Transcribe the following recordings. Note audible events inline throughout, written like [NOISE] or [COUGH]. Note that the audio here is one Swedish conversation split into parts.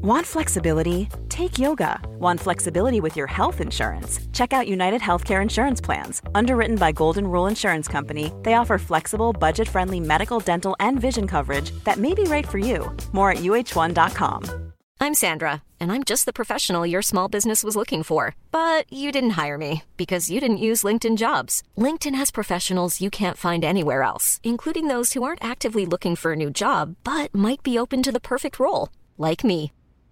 Want flexibility? Take yoga. Want flexibility with your health insurance? Check out United Healthcare Insurance Plans. Underwritten by Golden Rule Insurance Company, they offer flexible, budget friendly medical, dental, and vision coverage that may be right for you. More at uh1.com. I'm Sandra, and I'm just the professional your small business was looking for. But you didn't hire me because you didn't use LinkedIn jobs. LinkedIn has professionals you can't find anywhere else, including those who aren't actively looking for a new job but might be open to the perfect role, like me.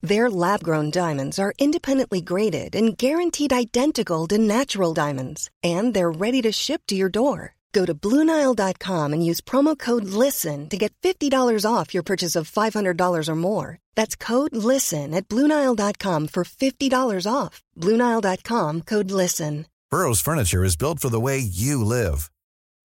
Their lab-grown diamonds are independently graded and guaranteed identical to natural diamonds, and they're ready to ship to your door. Go to BlueNile.com and use promo code LISTEN to get $50 off your purchase of $500 or more. That's code LISTEN at BlueNile.com for $50 off. BlueNile.com code LISTEN. Burrow's furniture is built for the way you live.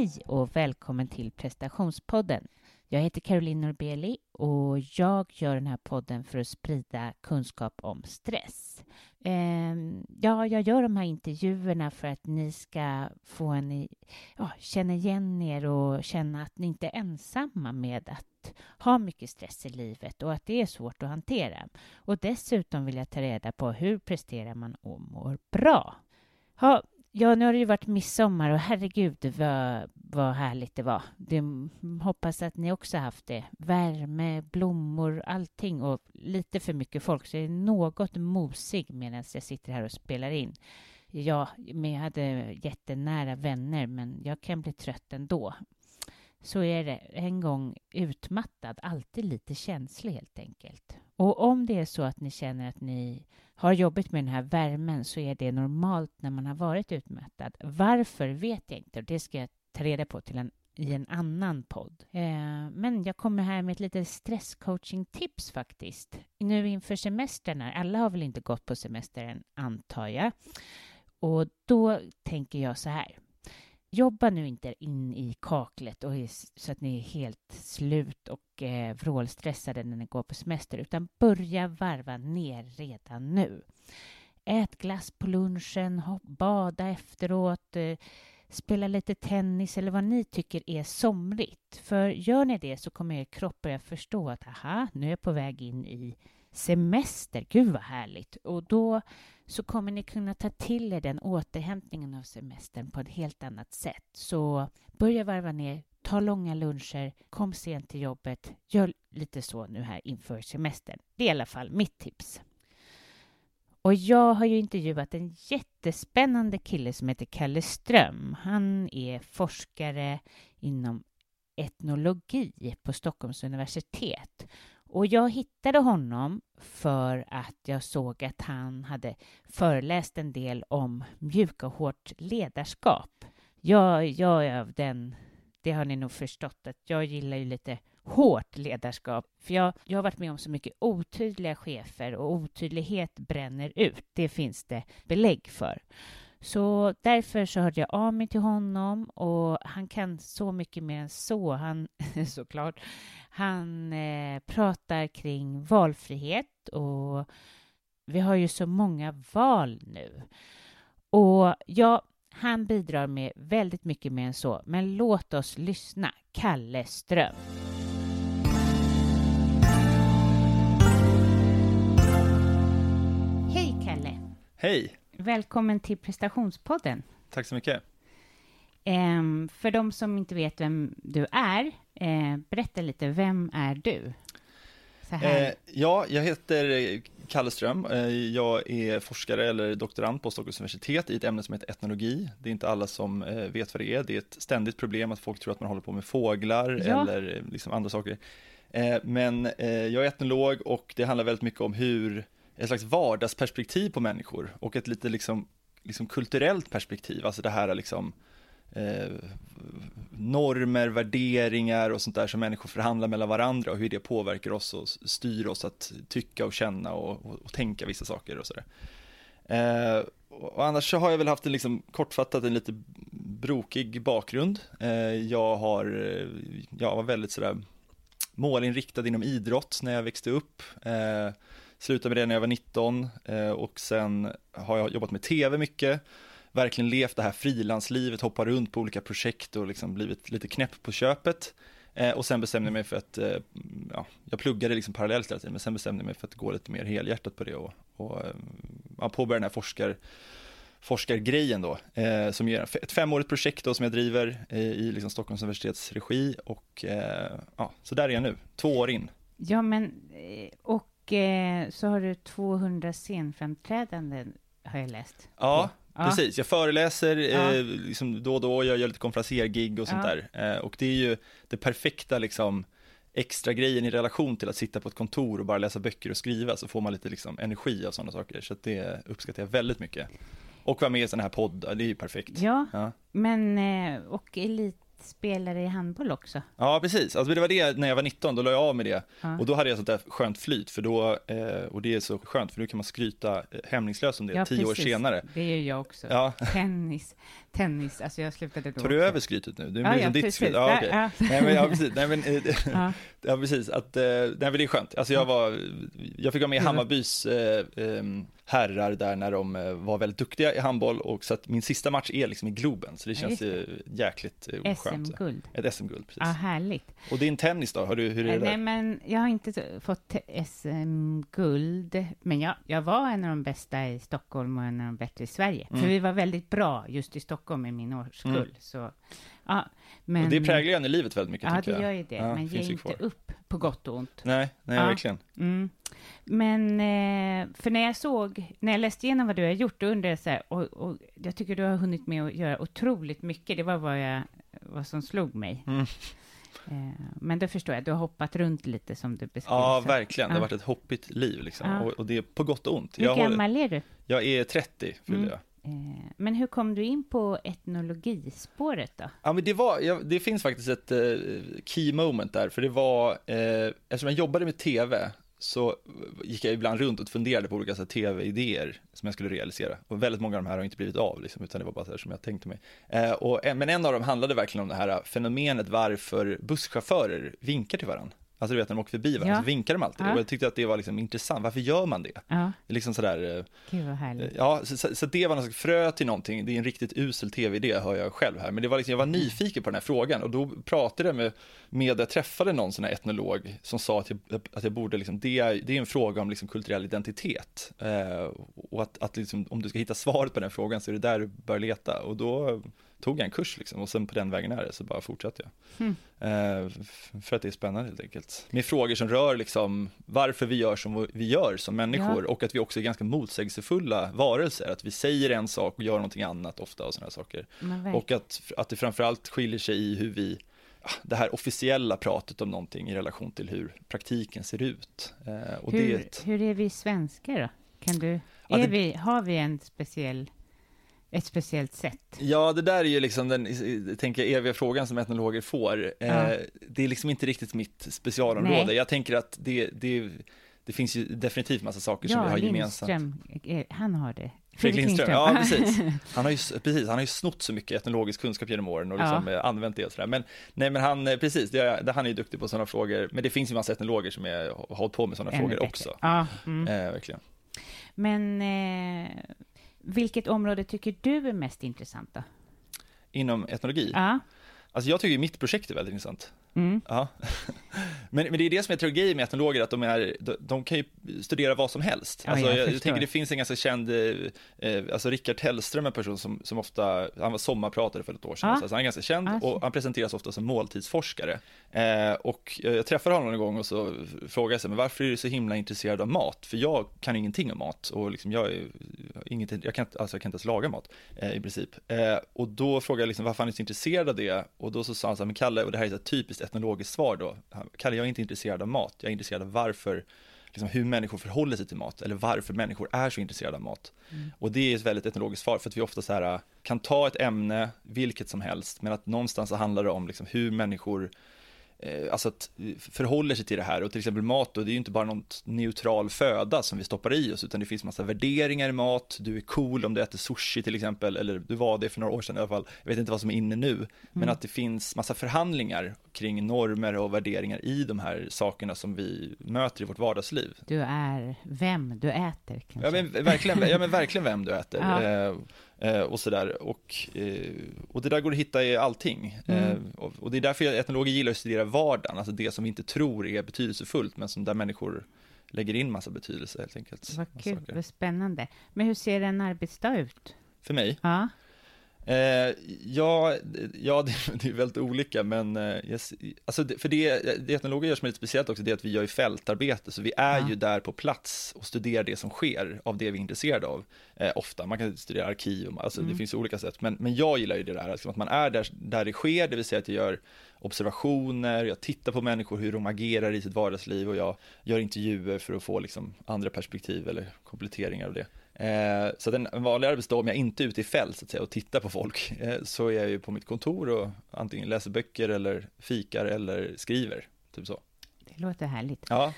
Hej och välkommen till prestationspodden. Jag heter Caroline Norbeli och jag gör den här podden för att sprida kunskap om stress. Ehm, ja, jag gör de här intervjuerna för att ni ska få en, ja, känna igen er och känna att ni inte är ensamma med att ha mycket stress i livet och att det är svårt att hantera. Och dessutom vill jag ta reda på hur presterar man och mår bra. Ja, Ja, nu har det ju varit midsommar och herregud vad, vad härligt det var. Det, hoppas att ni också haft det. Värme, blommor, allting och lite för mycket folk så jag är något mosig medan jag sitter här och spelar in. Ja, men jag hade jättenära vänner men jag kan bli trött ändå. Så är det. En gång utmattad, alltid lite känslig helt enkelt. Och om det är så att ni känner att ni har jobbigt med den här värmen så är det normalt när man har varit utmattad. Varför vet jag inte och det ska jag ta reda på till en, i en annan podd. Eh, men jag kommer här med ett litet stresscoaching-tips faktiskt. Nu inför semestrarna, alla har väl inte gått på semestern, antar jag. Och då tänker jag så här. Jobba nu inte in i kaklet och så att ni är helt slut och eh, vrålstressade när ni går på semester, utan börja varva ner redan nu. Ät glass på lunchen, bada efteråt, eh, spela lite tennis eller vad ni tycker är somrigt. För gör ni det så kommer er kropp börja förstå att aha, nu är jag på väg in i semester. Gud vad härligt! Och då så kommer ni kunna ta till er den återhämtningen av semestern på ett helt annat sätt. Så börja varva ner, ta långa luncher, kom sent till jobbet, gör lite så nu här inför semestern. Det är i alla fall mitt tips. Och jag har ju intervjuat en jättespännande kille som heter Kalle Ström. Han är forskare inom etnologi på Stockholms universitet. Och jag hittade honom för att jag såg att han hade föreläst en del om mjuka och hårt ledarskap. Jag, jag är av den, det har ni nog förstått, att jag gillar ju lite hårt ledarskap. För jag, jag har varit med om så mycket otydliga chefer och otydlighet bränner ut. Det finns det belägg för. Så därför så hörde jag av mig till honom och han kan så mycket mer än så, han, [LAUGHS] såklart. Han eh, pratar kring valfrihet och vi har ju så många val nu. Och ja, han bidrar med väldigt mycket mer än så, men låt oss lyssna. Kalle Ström. Hej, Kalle. Hej. Välkommen till prestationspodden. Tack så mycket. Ehm, för de som inte vet vem du är, eh, berätta lite, vem är du? Eh, ja, jag heter Kalle Ström. Eh, jag är forskare eller doktorand på Stockholms universitet i ett ämne som heter etnologi. Det är inte alla som vet vad det är. Det är ett ständigt problem att folk tror att man håller på med fåglar Ja. eller liksom andra saker. Men jag är etnolog och det handlar väldigt mycket om hur ett slags vardagsperspektiv på människor och ett lite liksom, liksom kulturellt perspektiv, alltså det här liksom eh, normer, värderingar och sånt där som människor förhandlar mellan varandra och hur det påverkar oss och styr oss att tycka och känna och, och, och tänka vissa saker och sådär. Eh, och annars så har jag väl haft en liksom kortfattat en lite brokig bakgrund. Eh, jag har, eh, jag var väldigt sådär målinriktad inom idrott när jag växte upp. Eh, slutade med det när jag var 19 eh, och sen har jag jobbat med tv mycket. Verkligen levt det här frilanslivet, hoppat runt på olika projekt och liksom blivit lite knäpp på köpet. Eh, och sen bestämde jag mig för att, eh, ja, jag pluggade liksom parallellt hela tiden, men sen bestämde jag mig för att gå lite mer helhjärtat på det och, och ja, påbörja den här forskar, forskargrejen då, eh, som är ett femårigt projekt då som jag driver eh, i liksom Stockholms universitets regi och eh, ja, så där är jag nu, två år in. Ja, men och så har du 200 scenframträdanden, har jag läst. Ja, Ja. precis. Jag föreläser Ja. eh, liksom då och då, jag gör lite konferenciergig och sånt Ja. där. Eh, och det är ju det perfekta liksom extra grejen i relation till att sitta på ett kontor och bara läsa böcker och skriva så får man lite liksom energi av sådana saker. Så det uppskattar jag väldigt mycket. Och vara med i sån här podd, det är ju perfekt. Ja, men eh, och elitspelare i handboll också. Ja, precis. Alltså, det var det när jag var 19, då la jag av med det. Ja. Och då hade jag sånt där skönt flyt, för då, eh, och det är så skönt, för nu kan man skryta eh, hämningslöst om det Ja, tio år precis. senare. Det gör jag också. Ja. Tennis, tennis, alltså jag slutade då Tar du också. över skrytet nu? Det Ja, blir ja, ditt precis. skryt. Ja, okej. ja. Nej, men, ja, precis. Nej, men, eh, [LAUGHS] Ja. ja, precis. Att, eh, nej, men det är skönt. Alltså, jag, var, jag fick vara med i Det Hammarbys eh, eh, herrar där när de var väldigt duktiga i handboll och så att min sista match är liksom i Globen, så det känns eh, jäkligt eh, skönt. så. SM-guld. Ett SM-guld, precis. Ja, härligt. Och din tennis då, har du, hur är det Nej, där? men jag har inte fått SM-guld, men jag, jag var en av de bästa i Stockholm och en av de bättre i Sverige. Mm. För vi var väldigt bra just i Stockholm i min årskull. Mm. Så, ja, men, och det präglar ju en i livet väldigt mycket, Ja, det jag. gör ju det. Ja, men ge inte upp på gott och ont. Nej, nej, Ja. verkligen. Mm. Men, eh, för när jag såg, när jag läste igenom vad du har gjort, då undrade jag så här, och, och jag tycker du har hunnit med att göra otroligt mycket. Det var vad, jag, vad som slog mig. Mm. Eh, men då förstår jag, du har hoppat runt lite som du beskrev. Ja, verkligen. Det har varit ett hoppigt liv liksom. Ja. Och, och det är på gott och ont. Hur Jag, gammal är du? jag är 30, fyller Mm. jag. Eh, men hur kom du in på etnologispåret då? Ja, men det, var, ja, det finns faktiskt ett eh, key moment där, för det var, eh, eftersom jag jobbade med tv, så gick jag ibland runt och funderade på olika tv-idéer som jag skulle realisera. Och väldigt många av de här har inte blivit av, liksom, utan det var bara så här som jag tänkte mig. Eh, och, men en av dem handlade verkligen om det här fenomenet varför busschaufförer vinkar till varandra. Alltså du vet när de åker förbi varandra, Ja. så vinkar de alltid. Ja. Och jag tyckte att det var liksom intressant, varför gör man det? Ja, liksom sådär, eh, gud vad härligt. Ja, så, så, så det var något frö till någonting. Det är en riktigt usel tv-idé, hör jag själv här. Men det var liksom, jag var nyfiken på den här frågan och då pratade jag med, med jag träffade någon sån här etnolog som sa att jag, att jag borde, liksom, det, är, det är en fråga om liksom kulturell identitet. Eh, och att, att liksom, om du ska hitta svaret på den frågan så är det där du bör leta. Och då tog jag en kurs liksom och sen på den vägen är det, så bara fortsatte jag. Hmm. Eh, för att det är spännande helt enkelt. Med frågor som rör liksom varför vi gör som vi gör som människor och att vi också är ganska motsägelsefulla varelser. Att vi säger en sak och gör någonting annat ofta och sådana saker. Och att, att det framförallt skiljer sig i hur vi, ah, det här officiella pratet om någonting i relation till hur praktiken ser ut. Eh, och det hur, hur är vi svenskar då? Kan du, Ja, det- vi, har vi en speciell, ett speciellt sätt? Ja, det där är ju liksom den, jag tänker eviga frågan som etnologer får. Eh, Ja. Det är liksom inte riktigt mitt specialområde. Nej. Jag tänker att det, det, det finns ju definitivt massa saker som vi har gemensamt. Lindström, eh, han har det. Fredrik Lindström, ja precis. [LAUGHS] Han har ju, precis, han har ju snott så mycket etnologisk kunskap genom åren och Ja. liksom eh, använt det och sådär. Men, nej, men han, eh, precis, det, det, han är ju duktig på sådana frågor. Men det finns ju massa etnologer som är, har hållit på med sådana Ännu frågor bättre. också. Ja, mm. Eh, verkligen. Men eh, vilket område tycker du är mest intressant då? Inom etnologi. Ja. Alltså jag tycker mitt projekt är väldigt intressant. Mm. Ja. [LAUGHS] Men, men det är det som är tragedi med etnologer, att de, är, de, de kan ju studera vad som helst. Ja, alltså, jag jag, jag tänker det finns en ganska känd, eh, alltså Rickard Tellström, en person som, som ofta, han var sommarpratare för ett år sedan, Ja. så alltså, han är ganska känd Ja, och han presenteras ofta som måltidsforskare. Eh, och jag träffade honom en gång och så frågade jag sig, men varför är du så himla intresserad av mat? För jag kan ingenting om mat och liksom jag, är, inget, jag, kan, inte- alltså jag kan inte ens laga mat eh, i princip. Eh, och då frågade jag liksom, varför han är så intresserad av det? Och då så sa han så här, men Kalle, och det här är ett typiskt etnologiskt svar då, Kalle, jag är inte intresserad av mat, jag är intresserad av varför, liksom hur människor förhåller sig till mat, eller varför människor är så intresserade av mat. Och det är ett väldigt etnologiskt svar, för att vi ofta så här, kan ta ett ämne, vilket som helst, men att någonstans så handlar det om liksom hur människor alltså att eh, förhåller sig till det här och till exempel mat då, det är ju inte bara någon neutral föda som vi stoppar i oss utan det finns massa värderingar i mat, du är cool om du äter sushi till exempel eller du var det för några år sedan i alla fall, jag vet inte vad som är inne nu, men att det finns massa förhandlingar kring normer och värderingar i de här sakerna som vi möter i vårt vardagsliv. Du är vem du äter kanske. Ja men verkligen, ja, men verkligen vem du äter. [LAUGHS] Ja. Eh, och sådär. Och, eh, och det där går att hitta i allting. Mm. Eh, och, och det är därför etnologer gillar att studera vardagen, alltså det som vi inte tror är betydelsefullt, men som där människor lägger in massa betydelse helt enkelt. Vad kul, vad spännande. Men hur ser en arbetsdag ut? För mig? Ja, ja, ja [LAUGHS] det, är väldigt olika, men eh, alltså för det, det etnologer gör som är lite speciellt också, det är att vi gör ju fältarbete, så vi är Ja. ju där på plats och studerar det som sker av det vi är intresserade av. Eh, ofta, man kan studera arkiv, alltså det finns olika sätt, men, men jag gillar ju det där, liksom att man är där, där det sker, det vill säga att jag gör observationer, jag tittar på människor, hur de agerar i sitt vardagsliv och jag gör intervjuer för att få liksom andra perspektiv eller kompletteringar av det. Eh, så att en en vanlig arbetsdag, om jag inte är ute i fält så att säga, och tittar på folk, [LAUGHS] eh, så är jag ju på mitt kontor och antingen läser böcker eller fikar eller skriver, typ så. det låter härligt. Ja,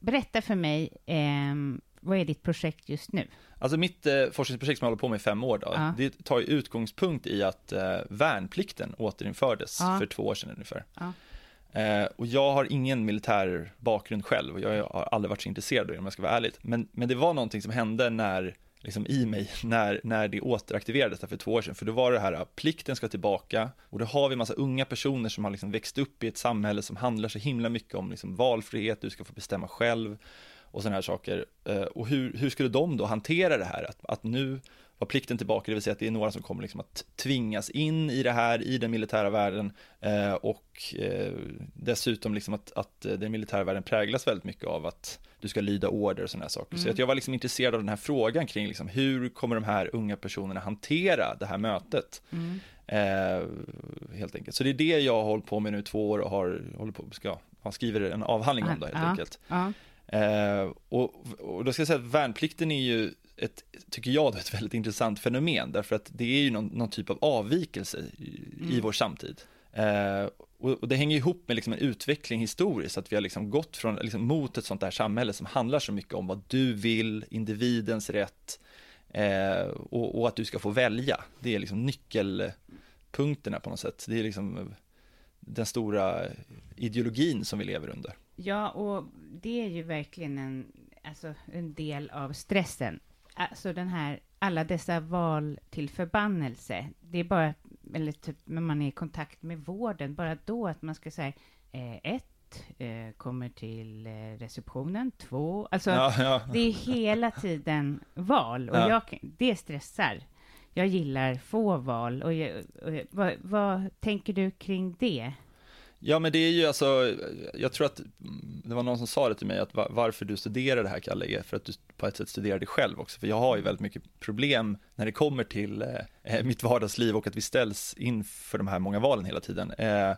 Berätta för mig, ehm, vad är ditt projekt just nu? alltså mitt eh, forskningsprojekt som jag håller på med i fem år, då, Ja. det tar ju utgångspunkt i att eh, värnplikten återinfördes Ja. för två år sedan ungefär. Ja. Eh, och jag har ingen militär bakgrund själv och jag har aldrig varit så intresserad av det om jag ska vara ärlig. Men, men det var någonting som hände när, liksom i mig, [LAUGHS] när, när det återaktiverades där för två år sedan. För då var det här, plikten ska tillbaka och då har vi massa unga personer som har liksom växt upp i ett samhälle som handlar så himla mycket om liksom valfrihet, du ska få bestämma själv och sådana här saker. Eh, och hur, hur skulle de då hantera det här? Att, att nu var plikten tillbaka, det vill säga att det är några som kommer liksom att tvingas in i det här, i den militära världen eh, och eh, dessutom liksom att, att eh, den militära världen präglas väldigt mycket av att du ska lyda order och sådana här saker. Så att jag var liksom intresserad av den här frågan kring liksom, hur kommer de här unga personerna hantera det här mötet? Eh, helt enkelt. Så det är det jag har hållit på med nu två år och har, håller på, ska, har skriver en avhandling om det helt ja, enkelt. Ja. Eh, och, och då ska jag säga att värnplikten är ju ett, tycker jag, [LAUGHS] ett väldigt intressant fenomen, därför att det är ju någon, någon typ av avvikelse i, i vår samtid. Eh, och, och det hänger ihop med liksom en utveckling historiskt, att vi har liksom gått från, liksom, mot ett sånt där samhälle som handlar så mycket om vad du vill, individens rätt, eh, och, och att du ska få välja. Det är liksom nyckelpunkterna på något sätt. Det är liksom den stora ideologin som vi lever under. Ja, och det är ju verkligen en, alltså, en del av stressen. Alltså den här, alla dessa val till förbannelse. Det är bara, eller typ när man är i kontakt med vården, bara då att man ska säga eh, ett, eh, kommer till eh, receptionen, två, alltså Ja, ja. det är hela tiden val och Ja. jag, det stressar. Jag gillar få val och, jag, och jag, vad, vad tänker du kring det? Ja men det är ju alltså, jag tror att mm, det var någon som sa det till mig att varför du studerar det här Kalle är för att du på ett sätt studerar dig själv också. För jag har ju väldigt mycket problem när det kommer till eh, eh mitt vardagsliv och att vi ställs inför de här många valen hela tiden. Eh,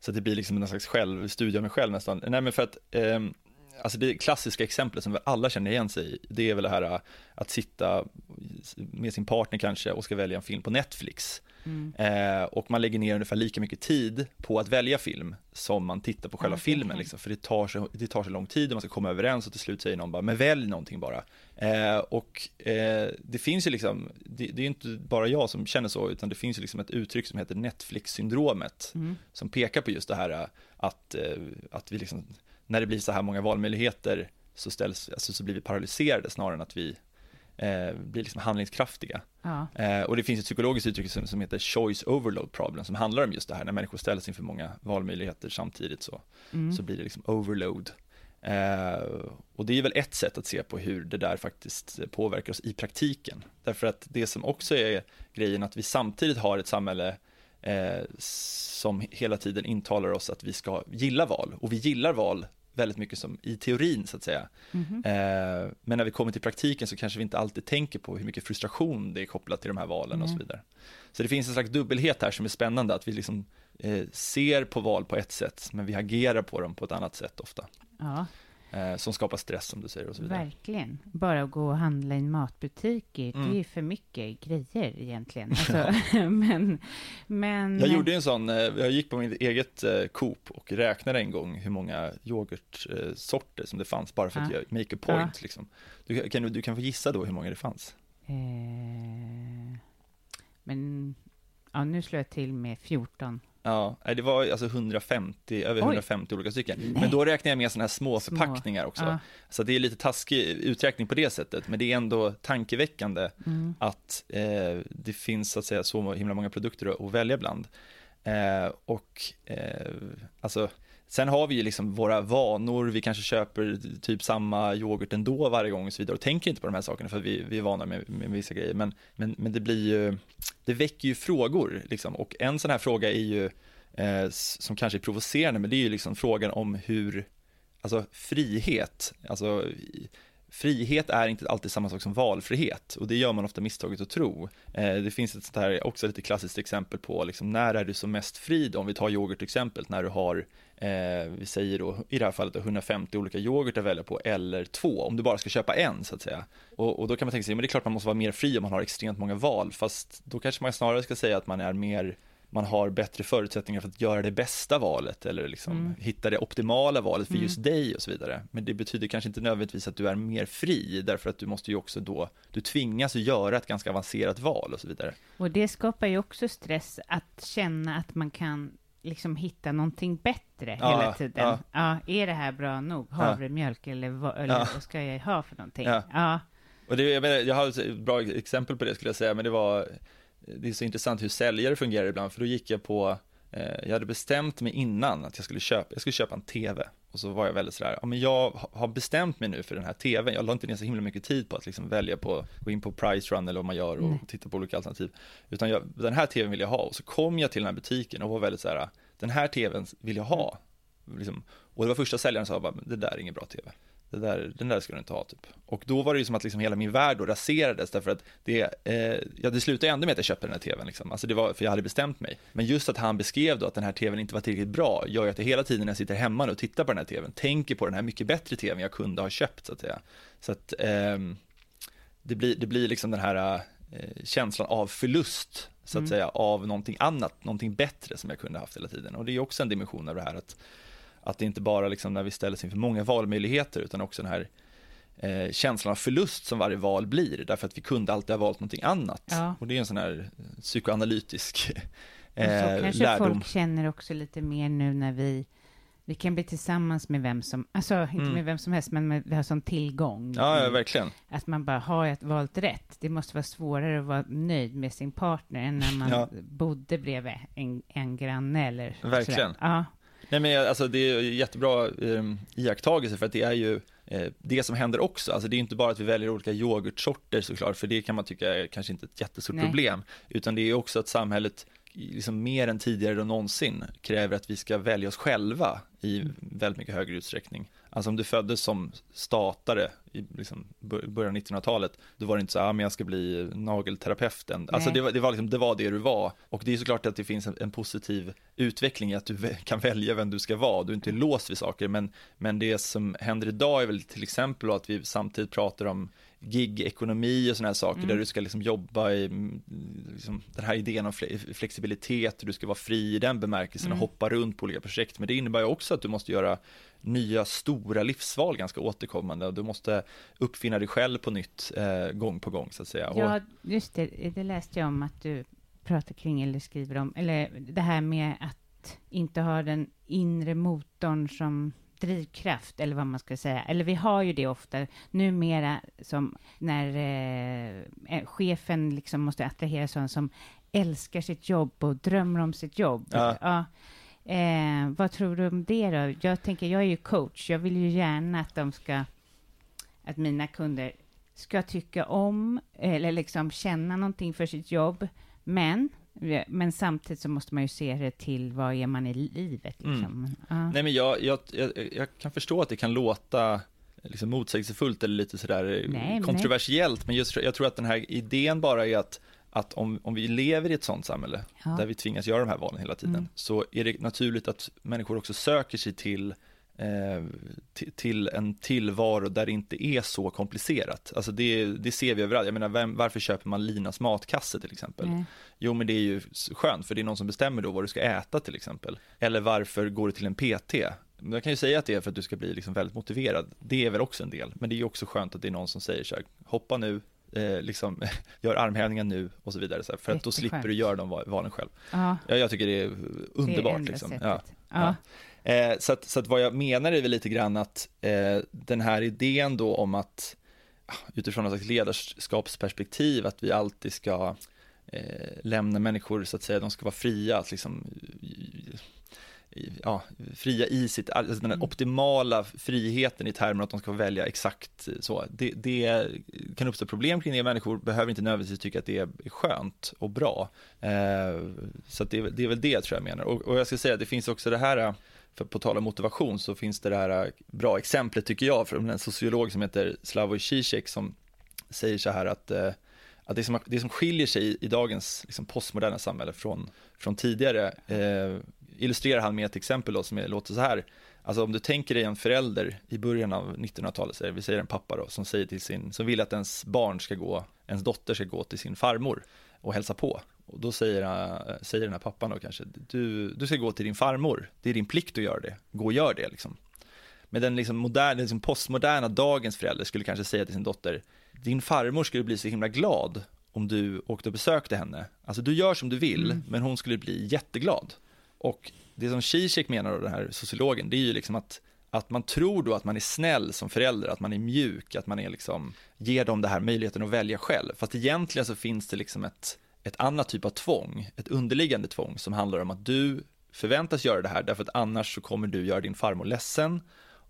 så att det blir liksom en slags självstudie av mig själv nästan. Nej men för att eh, Alltså det klassiska exemplet som alla känner igen sig i, det är väl det här eh, att sitta med sin partner kanske och ska välja en film på Netflix. Eh, och man lägger ner ungefär lika mycket tid på att välja film som man tittar på själva är filmen. Liksom, för det tar, så, det tar så lång tid och man ska komma överens och till slut säger någon bara, men välj någonting bara. Eh, och eh, det finns ju liksom, det, det är inte bara jag som känner så, utan det finns ju liksom ett uttryck som heter Netflix-syndromet, Mm. som pekar på just det här äh, att, eh, att vi liksom, när det blir så här många valmöjligheter så, ställs, alltså, så blir vi paralyserade snarare än att vi eh, blir liksom handlingskraftiga. Ja. Eh, och det finns ett psykologiskt uttryck som, som heter choice overload problem som handlar om just det här när människor ställs inför många valmöjligheter samtidigt så, Mm. så blir det liksom overload. Eh, och det är väl ett sätt att se på hur det där faktiskt påverkar oss i praktiken. Därför att det som också är grejen att vi samtidigt har ett samhälle eh, som hela tiden intalar oss att vi ska gilla val och vi gillar val väldigt mycket som i teorin så att säga. Mhm. Eh, men när vi kommer till praktiken så kanske vi inte alltid tänker på hur mycket frustration det är kopplat till de här valen och så vidare. Så det finns en slags dubbelhet här som är spännande, att vi liksom eh, ser på val på ett sätt, men vi agerar på dem på ett annat sätt ofta. ja, Eh, som skapar stress som du säger och så vidare. verkligen. Bara att gå och handla i en matbutik, är- det Mm. är ju för mycket grejer egentligen. [LAUGHS] Alltså, [LAUGHS] men, men... Jag gjorde en sån, eh, jag gick på mitt eget eh, Coop och räknade en gång hur många yoghurtsorter som det fanns bara för att Ja. göra- make a point. Liksom. Du, kan, du kan få gissa då hur många det fanns. Eh, men, ja, nu slår jag till med 14. Ja, det var alltså 150, över Oj. 150 olika stycken. Nej. Men då räknar jag med sådana här små Små. förpackningar också. Ja. Så det är lite taskig uträkning på det sättet, men det är ändå tankeväckande Mm. att eh, det finns så att säga så himla många produkter att, att välja bland. Eh, och eh, alltså, sen har vi ju liksom våra vanor, vi kanske köper typ samma yoghurt ändå varje gång och så vidare och tänker inte på de här sakerna för att vi, vi är vana med, med vissa grejer. Men, men, men det blir ju, det väcker ju frågor liksom. och en sån här fråga är ju eh, som kanske är provocerande, men det är ju liksom frågan om hur, alltså frihet, alltså frihet är inte alltid samma sak som valfrihet och det gör man ofta misstaget att tro. Eh, det finns ett sånt här också lite klassiskt exempel på liksom, när är du som mest fri då? om vi tar yoghurt-exemplet, när du har Eh, vi säger då i det här fallet då 150 olika yoghurt att välja på eller två, om du bara ska köpa en så att säga. Och, och då kan man tänka sig, men det är klart man måste vara mer fri om man har extremt många val, fast då kanske man snarare ska säga att man är mer man har bättre förutsättningar för att göra det bästa valet eller liksom Mm. hitta det optimala valet för Mm. just dig och så vidare. Men det betyder kanske inte nödvändigtvis att du är mer fri därför att du måste ju också då, du tvingas att göra ett ganska avancerat val och så vidare. Och det skapar ju också stress att känna att man kan liksom hitta någonting bättre Ja, hela tiden. ja. Ja. är det här bra nog? Havremjölk eller, vad, eller Ja. vad ska jag ha för någonting? Ja. Och det, jag, menar, jag har ett bra exempel på det skulle jag säga, men det var, det är så intressant hur säljare fungerar ibland, för då gick jag på, jag hade bestämt mig innan att jag skulle köpa, jag skulle köpa en TV. Och så var jag väldigt sådär, ja men jag ha- har bestämt mig nu för den här TVn, jag la inte ner så himla mycket tid på att liksom välja på, gå in på Price Run eller vad man gör och Nej. titta på olika alternativ. Utan jag, den här TVn vill jag ha, och så kom jag till den här butiken och var väldigt såhär, den här TVn vill jag ha. Liksom. Och det var första säljaren som sa, bara, det där är ingen bra TV. Det där, den där ska du inte ha typ. Och då var det ju som att liksom hela min värld då raserades därför att det, eh, ja, det slutade ändå med att jag köpte den här tvn liksom. Alltså det var, för jag hade bestämt mig. Men just att han beskrev då att den här tvn inte var tillräckligt bra gör ju att jag hela tiden när jag sitter hemma nu och tittar på den här tvn tänker på den här mycket bättre tvn jag kunde ha köpt så att säga. Så att ehm, det, blir, det blir liksom den här eh, känslan av förlust så att Mm. säga av någonting annat, någonting bättre som jag kunde haft hela tiden. Och det är också en dimension av det här att att det inte bara liksom när vi ställs inför många valmöjligheter utan också den här eh, känslan av förlust som varje val blir därför att vi kunde alltid ha valt någonting annat. Ja. Och det är en sån här psykoanalytisk Och eh, så kanske lärdom. folk känner också lite mer nu när vi vi kan bli tillsammans med vem som, alltså inte Mm. med vem som helst, men med, vi har sån tillgång. Ja, ja, verkligen. Att man bara, har jag valt rätt? Det måste vara svårare att vara nöjd med sin partner än när man Ja. bodde bredvid en, en granne eller Verkligen. sådär. Ja, Nej men alltså det är jättebra eh, iakttagelse för att det är ju eh, det som händer också, alltså det är inte bara att vi väljer olika yoghurtsorter såklart, för det kan man tycka är kanske inte ett jättestort Nej. problem, utan det är också att samhället liksom mer än tidigare och någonsin kräver att vi ska välja oss själva i Mm. väldigt mycket högre utsträckning. Alltså om du föddes som statare i liksom bör- början av 1900-talet, då var det inte så, ah, men jag ska bli nagelterapeuten. Alltså det var, det, var liksom, det var det du var. Och det är såklart att det finns en, en positiv utveckling i att du kan välja vem du ska vara, du är inte låst vid saker. Men, men det som händer idag är väl till exempel att vi samtidigt pratar om gig-ekonomi och sådana här saker, Mm. där du ska liksom jobba i mm, liksom, den här idén om fle- flexibilitet, du ska vara fri i den bemärkelsen och Mm. hoppa runt på olika projekt. Men det innebär ju också att du måste göra nya stora livsval ganska återkommande och du måste uppfinna dig själv på nytt eh, gång på gång så att säga. Och, ja, just det, det läste jag om att du pratar kring eller skriver om, eller det här med att inte ha den inre motorn som drivkraft, eller vad man ska säga. Eller vi har ju det ofta numera, som när eh, eh chefen liksom måste attrahera sådana som älskar sitt jobb och drömmer om sitt jobb. Ja. ja. Eh, vad tror du om det då? Jag tänker, jag är ju coach. Jag vill ju gärna att de ska, att mina kunder ska tycka om eller liksom känna någonting för sitt jobb. Men, men samtidigt så måste man ju se det till vad är man i livet. Mm. Liksom. Mm. Nej, men jag, jag, jag, jag, kan förstå att det kan låta liksom motsägelsefullt eller lite sådär nej, kontroversiellt, nej. men just, jag tror att den här idén bara är att att om, om vi lever i ett sådant samhälle, ja. där vi tvingas göra de här valen hela tiden, mm. så är det naturligt att människor också söker sig till eh, till en tillvaro där det inte är så komplicerat. Alltså det, det ser vi överallt. Jag menar, vem, varför köper man Linas matkasse till exempel? Mm. Jo, men det är ju skönt, för det är någon som bestämmer då vad du ska äta till exempel. Eller varför går du till en PT? Jag kan ju säga att det är för att du ska bli liksom väldigt motiverad. Det är väl också en del, men det är också skönt att det är någon som säger så här, hoppa nu, eh, liksom, [LAUGHS] gör armhävningar nu och så vidare, så här, för att då slipper du göra de valen själv. Ja. Ja, jag tycker det är underbart. Det är liksom. ja. Ja. Eh, så, att, så att vad jag menar är väl lite grann att eh, den här idén då om att utifrån ett slags ledarskapsperspektiv att vi alltid ska eh, lämna människor så att säga, de ska vara fria, att liksom ja, fria i sitt, alltså den mm. optimala friheten i termer att de ska välja exakt så. Det, det, kan uppstå problem kring det, människor behöver inte nödvändigtvis tycka att det är skönt och bra. Eh, så det, det, är väl det tror jag menar. Och, och jag ska säga att det finns också det här, för på tal om motivation så finns det det här äh, bra exemplet tycker jag från en sociolog som heter Slavoj Zizek som säger så här att eh, att det som, det som skiljer sig i, i dagens liksom, postmoderna samhälle från, från tidigare eh, illustrerar han med ett exempel då, som är, låter så här. Alltså om du tänker dig en förälder i början av 1900-talet, vi säger en pappa då, som säger till sin, som vill att ens barn ska gå, ens dotter ska gå till sin farmor och hälsa på. Och då säger, säger den här pappan då kanske, du, du ska gå till din farmor, det är din plikt att göra det, gå och gör det liksom. Men den liksom moderna, liksom postmoderna dagens förälder skulle kanske säga till sin dotter, din farmor skulle bli så himla glad om du åkte och besökte henne. Alltså du gör som du vill, mm. men hon skulle bli jätteglad. Och det som Zizek menar, då, den här sociologen, det är ju liksom att, att man tror då att man är snäll som förälder, att man är mjuk, att man är liksom, ger dem det här möjligheten att välja själv. Fast egentligen så finns det liksom ett, ett annat typ av tvång, ett underliggande tvång som handlar om att du förväntas göra det här därför att annars så kommer du göra din farmor ledsen.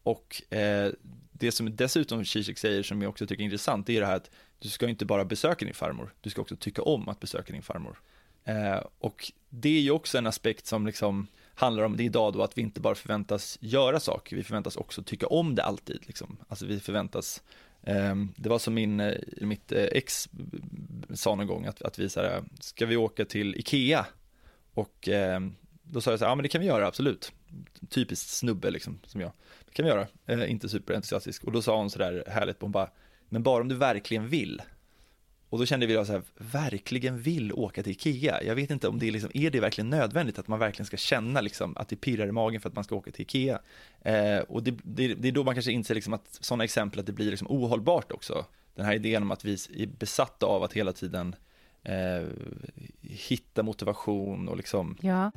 Och eh, det som dessutom Zizek säger som jag också tycker är intressant, det är det här att du ska inte bara besöka din farmor, du ska också tycka om att besöka din farmor. Eh, och det är ju också en aspekt som liksom handlar om det idag då att vi inte bara förväntas göra saker, vi förväntas också tycka om det alltid. Liksom. Alltså vi förväntas, eh, Ehm, det var som min, eh, mitt eh, ex sa någon gång att, att vi så här, eh, ska vi åka till Ikea? Och ehm, då sa jag så här, ja men det kan vi göra, absolut. Typiskt snubbe liksom, som jag. Det kan vi göra, inte superentusiastisk. Och då sa hon så där härligt, hon bara, men bara om du verkligen vill. Och då kände vi att verkligen vill åka till Ikea. Jag vet inte om det är, liksom, är det verkligen nödvändigt att man verkligen ska känna liksom, att det pirrar i magen för att man ska åka till Ikea. Eh, och det, det, det, är då man kanske inser liksom att sådana exempel att det blir liksom ohållbart också. Den här idén om att vi är besatta av att hela tiden eh, hitta motivation och liksom ja.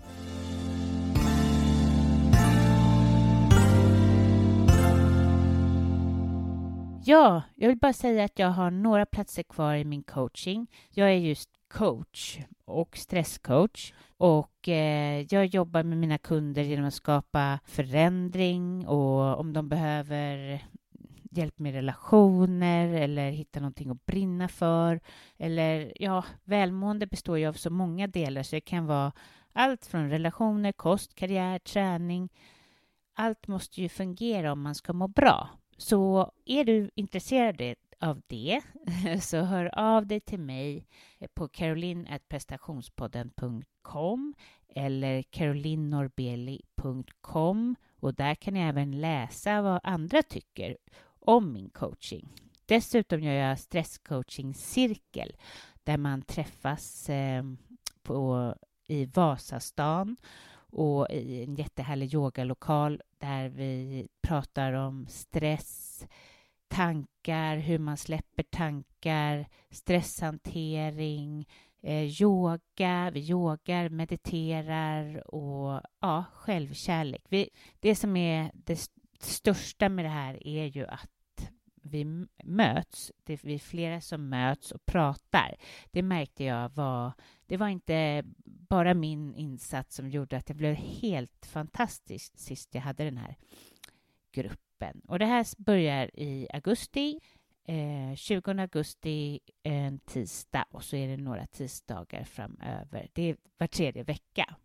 Ja, jag vill bara säga att jag har några platser kvar i min coaching. Jag är just coach och stresscoach och eh, jag jobbar med mina kunder genom att skapa förändring och om de behöver hjälp med relationer eller hitta någonting att brinna för. Eller ja, välmående består ju av så många delar så det kan vara allt från relationer, kost, karriär, träning. Allt måste ju fungera om man ska må bra. Så är du intresserad av det [LAUGHS] så hör av dig till mig eh, på caroline.prestationspodden.com eller carolinnorbeli.com och där kan ni även läsa vad andra tycker om min coaching. Dessutom gör jag stresscoachingcirkel där man träffas eh, på, i Vasastan och i en jättehärlig yogalokal där vi pratar om stress, tankar, hur man släpper tankar, stresshantering, eh, yoga, vi yogar, mediterar och ja, självkärlek. Vi, det som är det största med det här är ju att vi möts, det är vi flera som möts och pratar. Det märkte jag var, det var inte bara min insats som gjorde att det blev helt fantastiskt sist jag hade den här gruppen. Och det här börjar i augusti, eh, 20 augusti, en tisdag och så är det några tisdagar framöver. Det är var tredje vecka.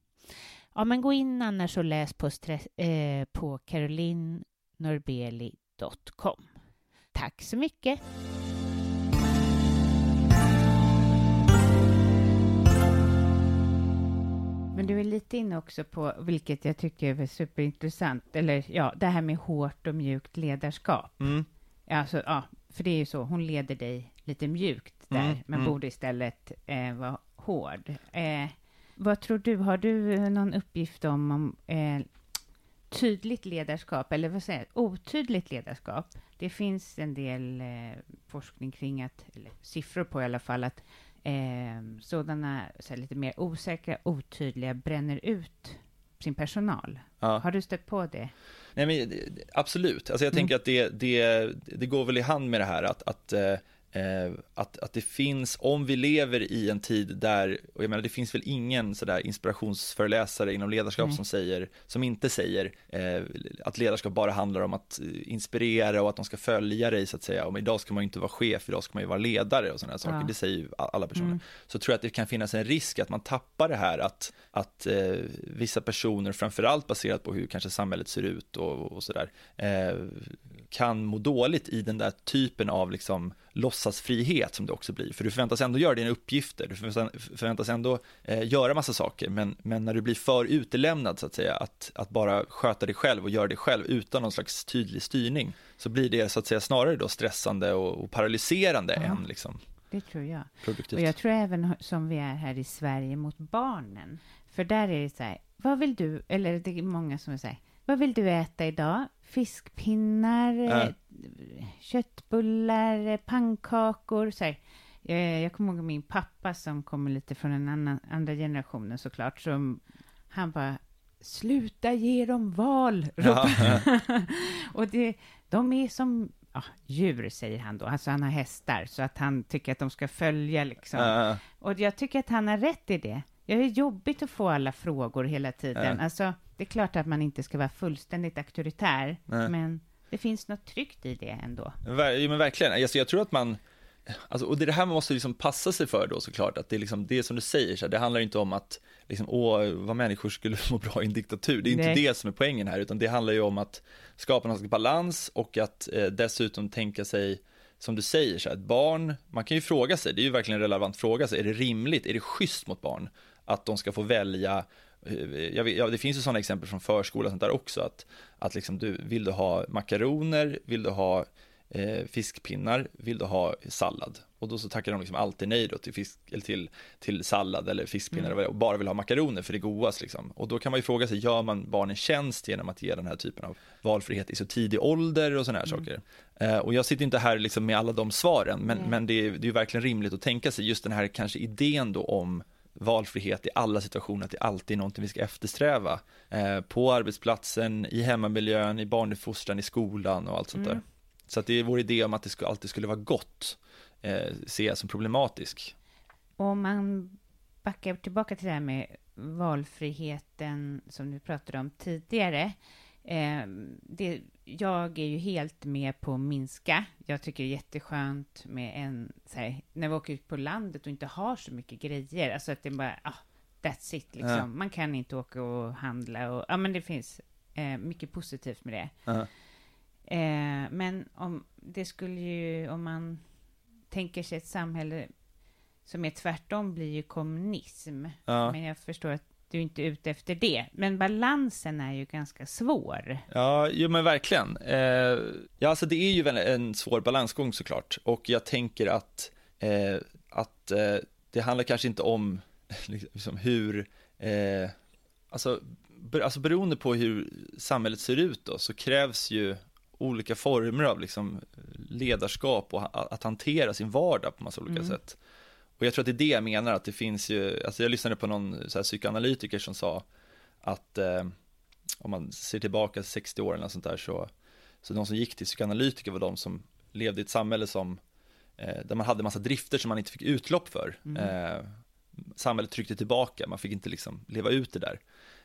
Ja, men gå in annars och läs på, eh, på carolinnorbeli.com. Tack så mycket! Men du är lite inne också på, vilket jag tycker är superintressant, eller ja, det här med hårt och mjukt ledarskap. Mm. Alltså, ja, för det är ju så, hon leder dig lite mjukt där, Mm, men mm. borde istället eh, vara hård. Eh, vad tror du, har du någon uppgift om, om eh, tydligt ledarskap, eller vad säger jag, otydligt ledarskap? Det finns en del eh, forskning kring att, eller siffror på i alla fall, att eh, sådana så här, lite mer osäkra, otydliga bränner ut sin personal. Ja. Har du stött på det? Nej, men, det- absolut, alltså jag Mm. tänker att det, det, det går väl i hand med det här att, att, eh, att, att det finns, om vi lever i en tid där, och jag menar det finns väl ingen sådär inspirationsföreläsare inom ledarskap Nej. som säger, som inte säger eh, att ledarskap bara handlar om att inspirera och att de ska följa dig så att säga, om idag ska man ju inte vara chef, idag ska man ju vara ledare och sådana saker, Ja. det säger ju alla personer. Mm. Så tror jag att det kan finnas en risk att man tappar det här att, att eh, vissa personer, framförallt baserat på hur kanske samhället ser ut och, och sådär, eh, kan må dåligt i den där typen av liksom låtsasfrihet som det också blir. För du förväntas ändå göra dina uppgifter, du förväntas, ändå eh, göra massa saker, men, men när du blir för utelämnad så att säga, att, att bara sköta dig själv och göra det själv utan någon slags tydlig styrning, så blir det så att säga snarare då stressande och, och paralyserande Ja. än liksom Det tror jag. produktivt. Och jag tror även som vi är här i Sverige mot barnen. För där är det så här, vad vill du, eller det är många som säger, vad vill du äta idag? Fiskpinnar, eh, köttbullar, eh, pannkakor. Så här. Eh, Jag kommer ihåg min pappa som kommer lite från en annan, andra generationen såklart. Som, han bara, sluta ge dem val! Ja, [LAUGHS] och det, de är som ja, djur, säger han då. Alltså han har hästar, så att han tycker att de ska följa liksom. Ja. Och jag tycker att han har rätt i det. Det är jobbigt att få alla frågor hela tiden. Ja. Alltså, det är klart att man inte ska vara fullständigt auktoritär, Nej. men det finns något tryggt i det ändå. Ver- men verkligen, alltså, jag tror att man, alltså, och det är det här man måste liksom passa sig för då såklart, att det är liksom det som du säger, så här, det handlar inte om att, liksom, åh, vad människor skulle [LAUGHS] må bra i en diktatur, det är inte Nej. det som är poängen här, utan det handlar ju om att skapa någon slags balans och att eh, dessutom tänka sig, som du säger, så här, ett barn, man kan ju fråga sig, det är ju verkligen en relevant fråga, så är det rimligt, är det schysst mot barn att de ska få välja vet, ja, det finns ju sådana exempel från förskola och sånt där också, att, att liksom du, vill du ha makaroner, vill du ha eh, fiskpinnar, vill du ha sallad? Och då så tackar de liksom alltid nej då till, fisk, eller till, till sallad eller fiskpinnar Mm. och bara vill ha makaroner för det är godast liksom. Och då kan man ju fråga sig, gör man barnen tjänst genom att ge den här typen av valfrihet i så tidig ålder och sådana här Mm. saker? Eh, och jag sitter inte här liksom med alla de svaren, men, Nej. men det, är, det är ju verkligen rimligt att tänka sig just den här kanske idén då om valfrihet i alla situationer, att det alltid är någonting vi ska eftersträva. Eh, på arbetsplatsen, i hemmamiljön, i barnuppfostran, i skolan och allt sånt Mm. där. Så att det är vår idé om att det alltid skulle vara gott, eh, ser jag som problematisk. Om man backar tillbaka till det här med valfriheten som du pratade om tidigare. Eh, det, jag är ju helt med på att minska. Jag tycker det är jätteskönt med en, här, när vi åker ut på landet och inte har så mycket grejer, alltså att det bara, ah, that's it liksom. Ja. Man kan inte åka och handla och, ja men det finns eh, mycket positivt med det. Ja. Eh, men om det skulle ju, om man tänker sig ett samhälle som är tvärtom blir ju kommunism. Ja. Men jag förstår att du inte är ute efter det. Men balansen är ju ganska svår. Ja, jo men verkligen. Eh, ja, alltså det är ju väl en svår balansgång såklart. Och jag tänker att, eh, att eh, det handlar kanske inte om [LAUGHS] liksom, hur, eh, alltså, ber, alltså beroende på hur samhället ser ut då, så krävs ju olika former av liksom, ledarskap och att hantera sin vardag på massa olika Mm. sätt. Och jag tror att det är det jag menar, att det finns ju, alltså jag lyssnade på någon så här psykoanalytiker som sa att eh, om man ser tillbaka 60 år eller sånt där så, Så de som gick till psykoanalytiker var de som levde i ett samhälle som, eh, där man hade massa drifter som man inte fick utlopp för. Mm. Eh, samhället tryckte tillbaka, man fick inte liksom leva ut det där.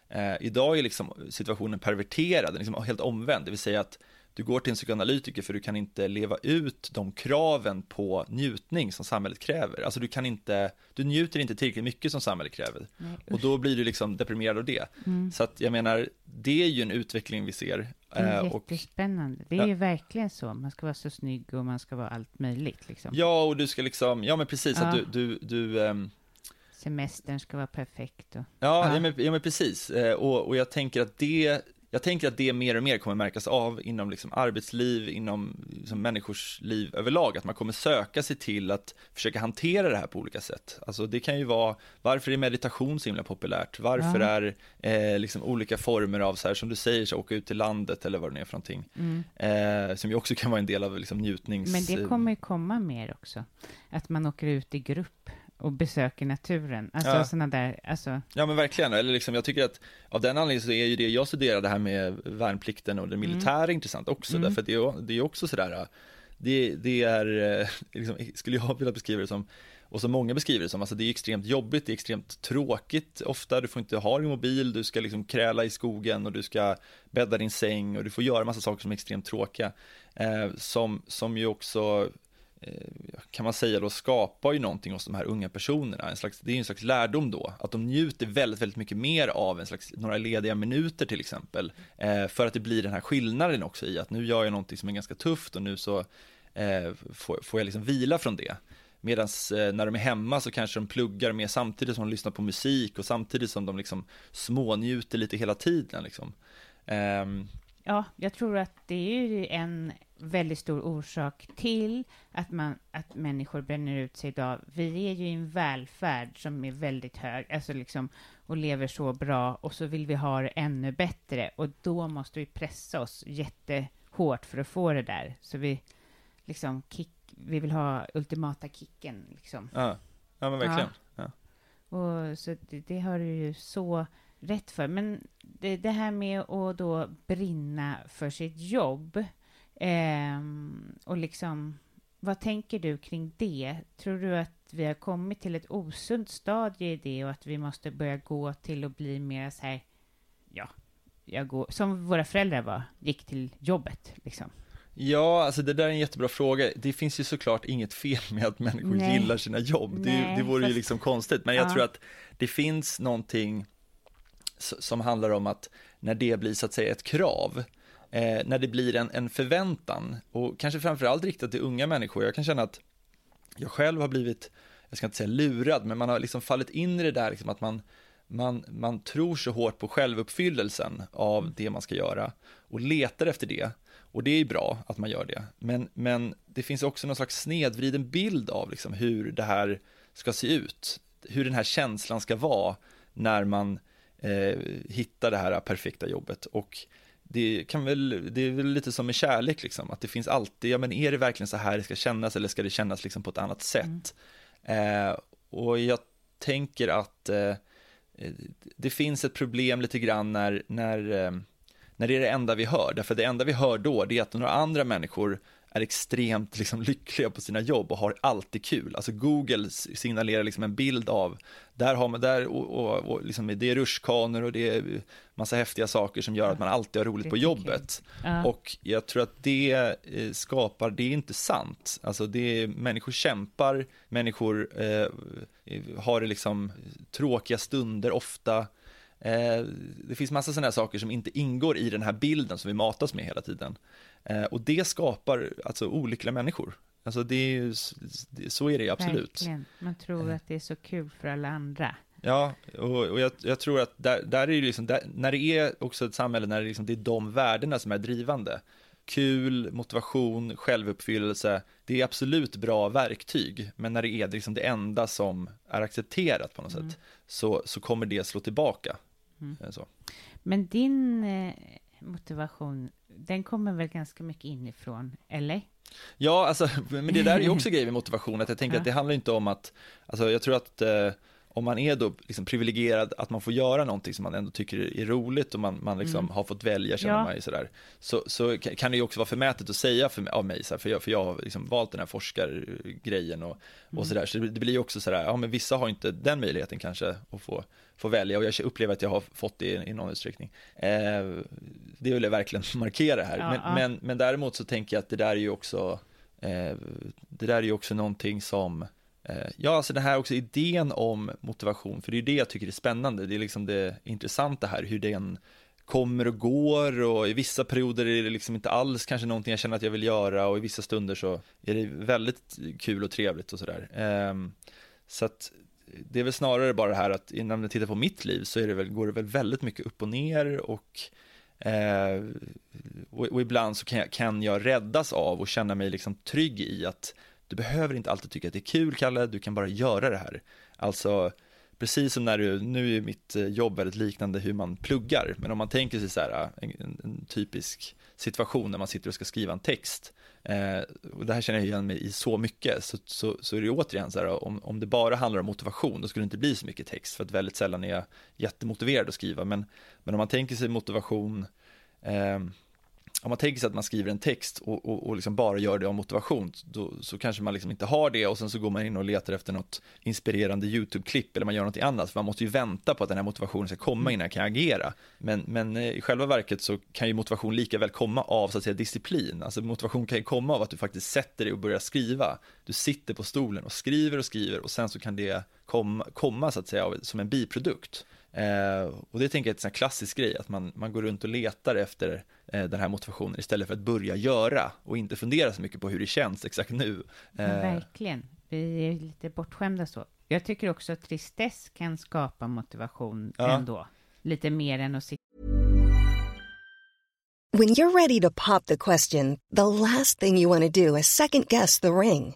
Eh, idag är liksom situationen perverterad, liksom helt omvänd, det vill säga att du går till en psykoanalytiker för du kan inte leva ut de kraven på njutning som samhället kräver. Alltså du kan inte, du njuter inte tillräckligt mycket som samhället kräver. Nej, Och då blir du liksom deprimerad av det. Mm. Så att jag menar, det är ju en utveckling vi ser. Det är Eh, och, jättespännande. Det är Ja. ju verkligen så. Man ska vara så snygg och man ska vara allt möjligt. Liksom. ja, och du ska liksom, ja men precis, att Ja. du, du, du ehm, Semestern ska vara perfekt. Och... Ja, Ja. ja. men, ja men precis. Eh, Och, och jag tänker att det jag tänker att det mer och mer kommer märkas av inom liksom arbetsliv, inom liksom människors liv överlag, att man kommer söka sig till att försöka hantera det här på olika sätt. Alltså det kan ju vara, varför är meditation så himla populärt? Varför Ja. är eh, liksom olika former av, så här, som du säger, så åka ut till landet eller vad det är för någonting, Mm. eh, som ju också kan vara en del av liksom njutnings... Men det kommer ju komma mer också. Att man åker ut i grupp och besöker naturen. Alltså Ja. sådana där, alltså, Ja men verkligen, eller liksom, jag tycker att av den anledningen så är ju det jag studerar det här med värnplikten och det militära intressant också, Mm. därför att det är, det är också sådär, det, det är, eh, liksom, skulle jag vilja beskriva det som, och som många beskriver det som, alltså det är extremt jobbigt, det är extremt tråkigt ofta, du får inte ha din mobil, du ska liksom kräla i skogen och du ska bädda din säng och du får göra massa saker som är extremt tråkiga, eh, som, som ju också Eh, kan man säga då skapar ju någonting hos de här unga personerna, en slags, det är en slags lärdom då, att de njuter väldigt, väldigt mycket mer av en slags, några lediga minuter till exempel, eh, för att det blir den här skillnaden också i att nu gör jag någonting som är ganska tufft och nu så eh, får, får jag liksom vila från det. Medan eh, när de är hemma så kanske de pluggar mer samtidigt som de lyssnar på musik och samtidigt som de liksom smånjuter lite hela tiden liksom. Ehm, Ja, jag tror att det är en väldigt stor orsak till att, man, att människor bränner ut sig idag. Vi är ju i en välfärd som är väldigt hög, alltså liksom, och lever så bra, och så vill vi ha det ännu bättre, och då måste vi pressa oss jättehårt för att få det där. Så vi liksom kick, vi vill ha ultimata kicken, liksom. ja, ja men verkligen. Ja. Och så det, det har ju så rätt för. Men det, det här med att då brinna för sitt jobb ehm, och liksom, vad tänker du kring det? Tror du att vi har kommit till ett osunt stadie i det och att vi måste börja gå till att bli mer så här, ja, jag går, som våra föräldrar var, gick till jobbet liksom. Ja, alltså det där är en jättebra fråga. Det finns ju såklart inget fel med att människor Nej. gillar sina jobb. Det, Nej, det vore ju fast- liksom konstigt. Men jag Ja. tror att det finns någonting som handlar om att när det blir så att säga ett krav, eh, när det blir en, en förväntan och kanske framförallt riktat till unga människor. Jag kan känna att jag själv har blivit, jag ska inte säga lurad, men man har liksom fallit in i det där liksom att man, man, man tror så hårt på självuppfyllelsen av det man ska göra och letar efter det. Och det är bra att man gör det, men, men det finns också någon slags snedvriden bild av liksom hur det här ska se ut, hur den här känslan ska vara när man eh, hitta det här perfekta jobbet. Och det, kan väl, det är väl lite som med kärlek, liksom, att det finns alltid, ja men är det verkligen så här det ska kännas eller ska det kännas liksom på ett annat sätt? Eh, och jag tänker att eh, det finns ett problem lite grann när, när, eh, när det är det enda vi hör, därför det enda vi hör då det är att några andra människor är extremt liksom, [LAUGHS] lyckliga på sina jobb och har alltid kul. Alltså Google signalerar liksom en bild av, där har man, där och, och, och liksom, det är rutschkanor och det är massa häftiga saker som gör att man alltid har roligt på jobbet. Ja. Och jag tror att det eh, skapar, det är inte sant. Alltså det är, människor kämpar, människor eh, har liksom tråkiga stunder ofta. Eh, det finns massa sådana saker som inte ingår i den här bilden som vi matas med hela tiden. Eh, och det skapar alltså olyckliga människor. Alltså det är ju, det- så är det absolut. Verkligen. Man tror att det är så kul för alla andra. Ja, och, och jag, jag tror att där, där är liksom, där, när det är också ett samhälle när det, liksom, det är de värdena som är drivande, kul, motivation, självuppfyllelse, det är absolut bra verktyg, men när det är liksom det enda som är accepterat på något sätt, så, så kommer det slå tillbaka. Eh, Så. Men din eh, motivation, den kommer väl ganska mycket inifrån, eller? Ja, alltså, men det där är ju också [LAUGHS] grejer med motivation, att jag tänker Ja. att det handlar inte om att, alltså jag tror att eh, om man är då liksom privilegierad att man får göra någonting som man ändå tycker är roligt och man, man liksom Mm. har fått välja känner Ja. man ju sådär. Så, så kan det ju också vara förmätet att säga för, av mig, så här, för, jag, för jag har liksom valt den här forskargrejen och, Mm. och sådär. Så det, det blir ju också sådär, ja men vissa har inte den möjligheten kanske att få, få välja och jag upplever att jag har fått det i, i någon utsträckning. Eh, det vill jag verkligen [LAUGHS] markera här. Ja, men, ja. Men, men däremot så tänker jag att det där är ju också, eh, det där är ju också någonting som Eh, ja, alltså det här också idén om motivation, för det är ju det jag tycker är spännande. Det är liksom det intressanta här, hur den kommer och går och i vissa perioder är det liksom inte alls kanske någonting jag känner att jag vill göra och i vissa stunder så är det väldigt kul och trevligt och sådär. Ehm, så att det är väl snarare bara det här att innan jag tittar på mitt liv så är det väl, går det väl väldigt mycket upp och ner och Eh, och, och ibland så kan jag, kan jag räddas av och känna mig liksom trygg i att du behöver inte alltid tycka att det är kul, Kalle, du kan bara göra det här. Alltså, precis som när du, nu är mitt eh, jobb väldigt liknande hur man pluggar, men om man tänker sig så här, eh, en, en, en typisk situation när man sitter och ska skriva en text, eh, och det här känner jag igen mig i så mycket, så, så, så är det återigen så här, om, om det bara handlar om motivation, då skulle det inte bli så mycket text, för att väldigt sällan är jag jättemotiverad att skriva, men, men om man tänker sig motivation, eh, om man tänker sig att man skriver en text och, och, och liksom bara gör det av motivation, då, så kanske man liksom inte har det och sen så går man in och letar efter något inspirerande YouTube-klipp eller man gör något annat, för man måste ju vänta på att den här motivationen ska komma innan jag kan agera. Men, men eh, i själva verket så kan ju motivation lika väl komma av så att säga disciplin, alltså motivation kan ju komma av att du faktiskt sätter dig och börjar skriva. Du sitter på stolen och skriver och skriver och sen så kan det komma, komma så att säga av- som en biprodukt. Eh, och det tänker jag är en sån klassisk grej, att man, man går runt och letar efter eh, den här motivationen istället för att börja göra och inte fundera så mycket på hur det känns exakt nu. Eh, verkligen. Vi är lite bortskämda så. Jag tycker också att tristess kan skapa motivation Ja. ändå. Lite mer än att sitta When you're ready to pop the question, the last thing you want to do is second guess the ring.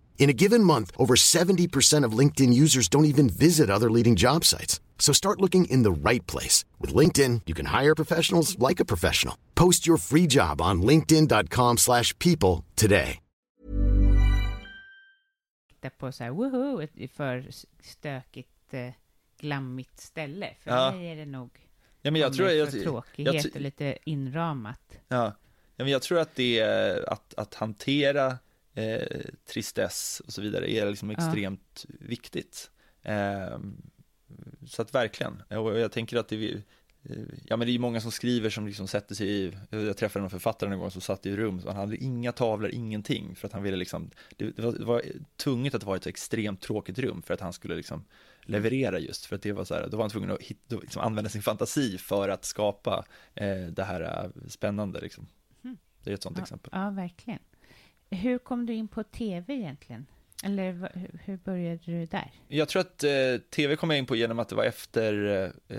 In a given month, over 70% of LinkedIn users don't even visit other leading job sites. So start looking in the right place. With LinkedIn, you can hire professionals like a professional. Post your free job on linkedin.com/people slash people today. på så här, woho, ett för stökigt, eh, glammigt ställe. För Ja. mig är det nog ja, men jag tror, för jag, tråkighet jag, och lite inramat. Ja, ja men jag tror att det är att, att hantera eh, tristess och så vidare är liksom extremt viktigt. Eh, så att verkligen, och jag tänker att det är, eh, ja men det är ju många som skriver som liksom sätter sig i, jag träffade en författare en gång som satt i rum, han hade inga tavlor, ingenting, för att han ville liksom, det, det, var, det var tvunget att vara ett så extremt tråkigt rum för att han skulle liksom leverera just, för att det var så här, då var han tvungen att hit, liksom använda sin fantasi för att skapa eh, det här eh, spännande liksom. Det är ett sånt Ja, exempel. ja, verkligen. Hur kom du in på tv egentligen? Eller hur- började du där? Jag tror att eh, tv kom jag in på genom att det var efter eh,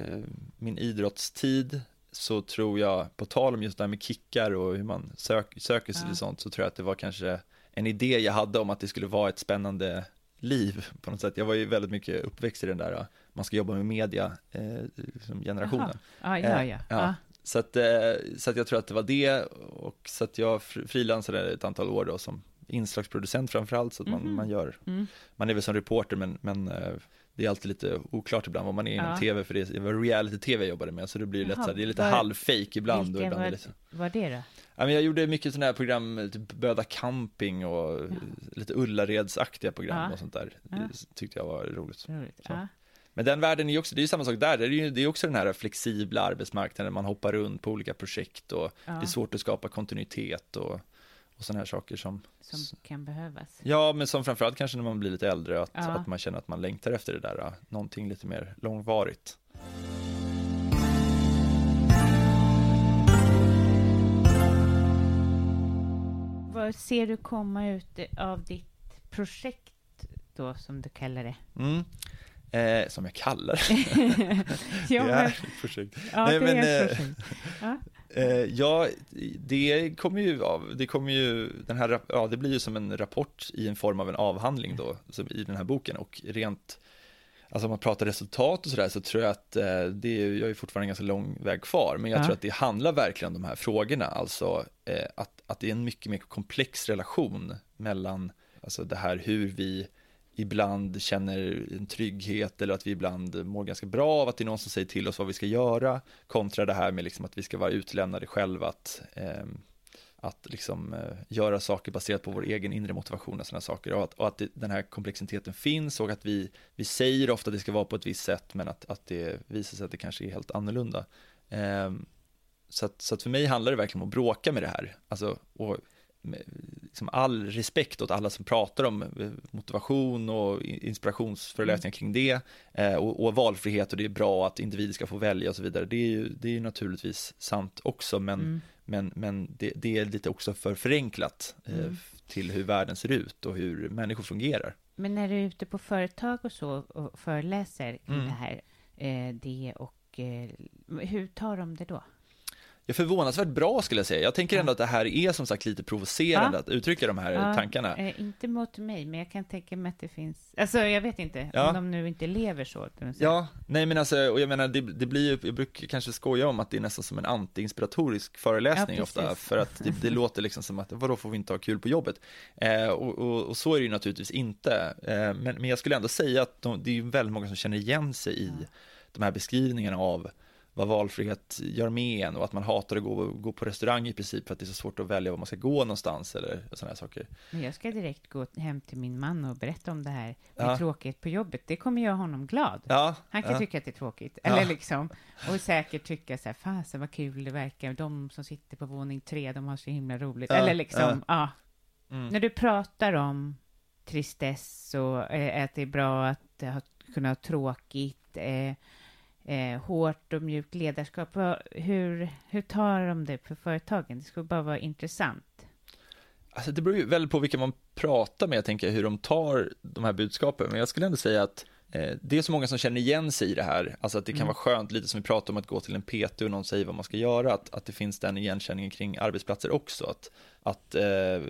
min idrottstid så tror jag, på tal om just det här med kickar och hur man sök, söker sig Ja. till sånt, så tror jag att det var kanske en idé jag hade om att det skulle vara ett spännande liv på något sätt. Jag var ju väldigt mycket uppväxt i den där, man ska jobba med media, eh, liksom generationen. Jaha. Ja, ja, Eh, ja. ja. Ja. Så att, eh, så att jag tror att det var det och så att jag fr- frilansade ett antal år då som inslagsproducent framförallt, så att man, man gör, man är väl som reporter men, men eh, det är alltid lite oklart ibland vad man är inom Ja. tv, för det var reality-tv jag jobbade med, så det blir lätt Jaha, så här, det är lite var- halvfake ibland. Och Vilka ibland är var, lite, var det då? ja, men jag gjorde mycket sådana här program, typ Böda camping och lite Ullaredsaktiga program Ja. och sånt där. Ja. Det tyckte jag var roligt. Roligt. Men den världen är ju också, det är ju samma sak där, det är ju det är också den här flexibla arbetsmarknaden, man hoppar runt på olika projekt och Ja. det är svårt att skapa kontinuitet och, och sådana här saker som, Som kan behövas. ja men som framförallt kanske när man blir lite äldre, att, Ja. att man känner att man längtar efter det där, någonting lite mer långvarigt. Vad ser du komma ut av ditt projekt då, som du kallar det? Mm. Eh, som jag kallar [LAUGHS] ja, det är projekt. ja, Nej, det men, är eh, ett projekt. Ja. Eh, ja, det kommer ju av, det kommer ju, den här, ja det blir ju som en rapport i en form av en avhandling då, som i den här boken och rent, alltså om man pratar resultat och sådär så tror jag att eh, det är, jag är fortfarande en ganska lång väg kvar, men jag Ja. tror att det handlar verkligen om de här frågorna, alltså eh, att, att det är en mycket mer komplex relation mellan, alltså det här hur vi ibland känner en trygghet eller att vi ibland mår ganska bra av att det är någon som säger till oss vad vi ska göra kontra det här med liksom att vi ska vara utlämnade själva att, eh, att liksom, eh, göra saker baserat på vår egen inre motivation och sådana saker och att, och att det, den här komplexiteten finns och att vi, vi säger ofta att det ska vara på ett visst sätt men att, att det visar sig att det kanske är helt annorlunda. Eh, så, att, så att för mig handlar det verkligen om att bråka med det här. Alltså, och liksom all respekt åt alla som pratar om eh, motivation och inspirationsföreläsningar kring det eh, och, och valfrihet och det är bra att individer ska få välja och så vidare. Det är ju, det är ju naturligtvis sant också, men, men, men det, det är lite också för förenklat eh, till hur världen ser ut och hur människor fungerar. Men när du är ute på företag och så och föreläser kring Mm. det här, det och hur tar de det då? Jag är förvånansvärt bra skulle jag säga. Jag tänker ändå att det här är som sagt lite provocerande Ja. att uttrycka de här Ja, tankarna. Eh, inte mot mig, men jag kan tänka mig att det finns... Alltså, jag vet inte, Ja. om de nu inte lever så. Ja, nej men alltså, och jag menar det, det blir ju, jag brukar kanske skoja om att det är nästan som en anti-inspiratorisk föreläsning Ja, ofta, för att det, det låter liksom som att vadå får vi inte ha kul på jobbet? Eh, och, och, och så är det ju naturligtvis inte, eh, men, men jag skulle ändå säga att de, det är ju väldigt många som känner igen sig i de här beskrivningarna av vad valfrihet gör med en och att man hatar att gå, gå på restaurang i princip för att det är så svårt att välja var man ska gå någonstans eller sådana här saker. Men jag ska direkt gå hem till min man och berätta om det här med Ja. tråkigt på jobbet. Det kommer göra honom glad. Ja, Han kan ja. tycka att det är tråkigt. Eller liksom, och säkert tycka så här, fasen vad kul det verkar. De som sitter på våning tre, de har så himla roligt. Eller liksom, ja. Mm. När du pratar om tristess och eh, att det är bra att ha, kunna ha tråkigt, eh, eh, hårt och mjukt ledarskap. Hur, hur tar de det för företagen? Det skulle bara vara intressant. Alltså det beror ju väldigt på vilka man pratar med, jag tänker hur de tar de här budskapen, men jag skulle ändå säga att eh, det är så många som känner igen sig i det här, alltså att det kan vara skönt, lite som vi pratar om att gå till en PT och någon säger vad man ska göra, att, att det finns den igenkänningen kring arbetsplatser också, att, att eh,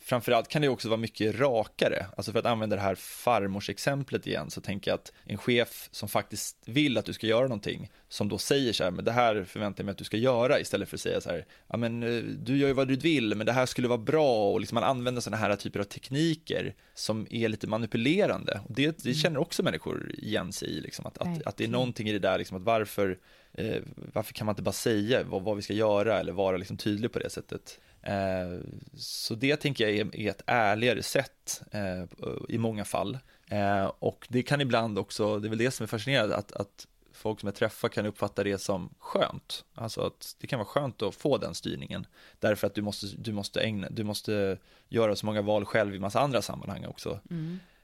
framförallt kan det också vara mycket rakare, alltså för att använda det här farmorsexemplet igen, så tänker jag att en chef som faktiskt vill att du ska göra någonting, som då säger så här, men det här förväntar jag mig att du ska göra, istället för att säga så här, ja men eh, du gör ju vad du vill, men det här skulle vara bra, och liksom man använder sådana här typer av tekniker som är lite manipulerande, och det, det känner också människor igen sig i, liksom, att, att, att det är någonting i det där, liksom, att varför, eh, varför kan man inte bara säga vad, vad vi ska göra, eller vara liksom tydlig på det sättet. Eh, Så det tänker jag är, är ett ärligare sätt eh, i många fall. Eh, Och det kan ibland också, det är väl det som är fascinerande, att, att folk som jag träffar kan uppfatta det som skönt. Alltså att det kan vara skönt att få den styrningen. Därför att du måste, du måste, ägna, du måste göra så många val själv i massa andra sammanhang också.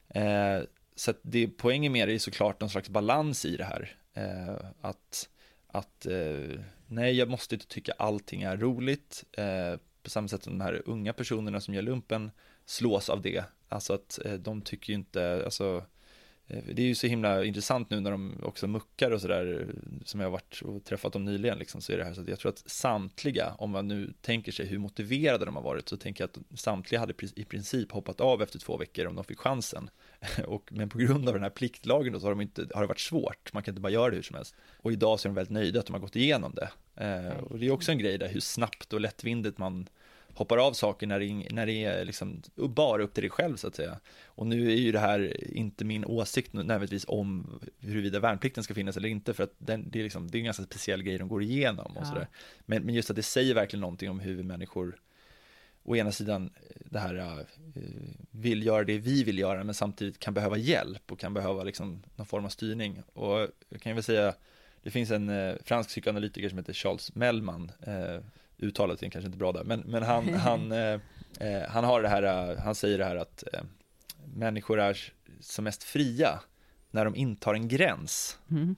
Eh, så att det, poängen med det är såklart någon slags balans i det här. Eh, att att eh, nej, jag måste inte tycka allting är roligt. Eh, på samma sätt som de här unga personerna som gör lumpen slås av det. Alltså att eh, de tycker ju inte, alltså eh, det är ju så himla intressant nu när de också muckar och sådär, som jag har varit och träffat dem nyligen, liksom, så är det här så att jag tror att samtliga, om man nu tänker sig hur motiverade de har varit, så tänker jag att samtliga hade i princip hoppat av efter två veckor om de fick chansen. [LAUGHS] Och, men på grund av den här pliktlagen då, så har, de inte, har det varit svårt, man kan inte bara göra det hur som helst. Och idag så är de väldigt nöjda att de har gått igenom det. Eh, och det är också en grej där hur snabbt och lättvindigt man hoppar av saker när det, när det är liksom bara upp till dig själv så att säga. Och nu är ju det här inte min åsikt nödvändigtvis om huruvida värnplikten ska finnas eller inte, för att den, det, är liksom, det är en ganska speciell grej de går igenom och ja. sådär. Men, men just att det säger verkligen någonting om hur människor å ena sidan det här uh, vill göra det vi vill göra men samtidigt kan behöva hjälp och kan behöva liksom någon form av styrning. Och jag kan ju väl säga, det finns en uh, fransk psykoanalytiker som heter Charles Mellman, uttalet är kanske inte bra där, men, men han, [LAUGHS] han, han har det här, han säger det här att människor är som mest fria när de intar en gräns. Mm.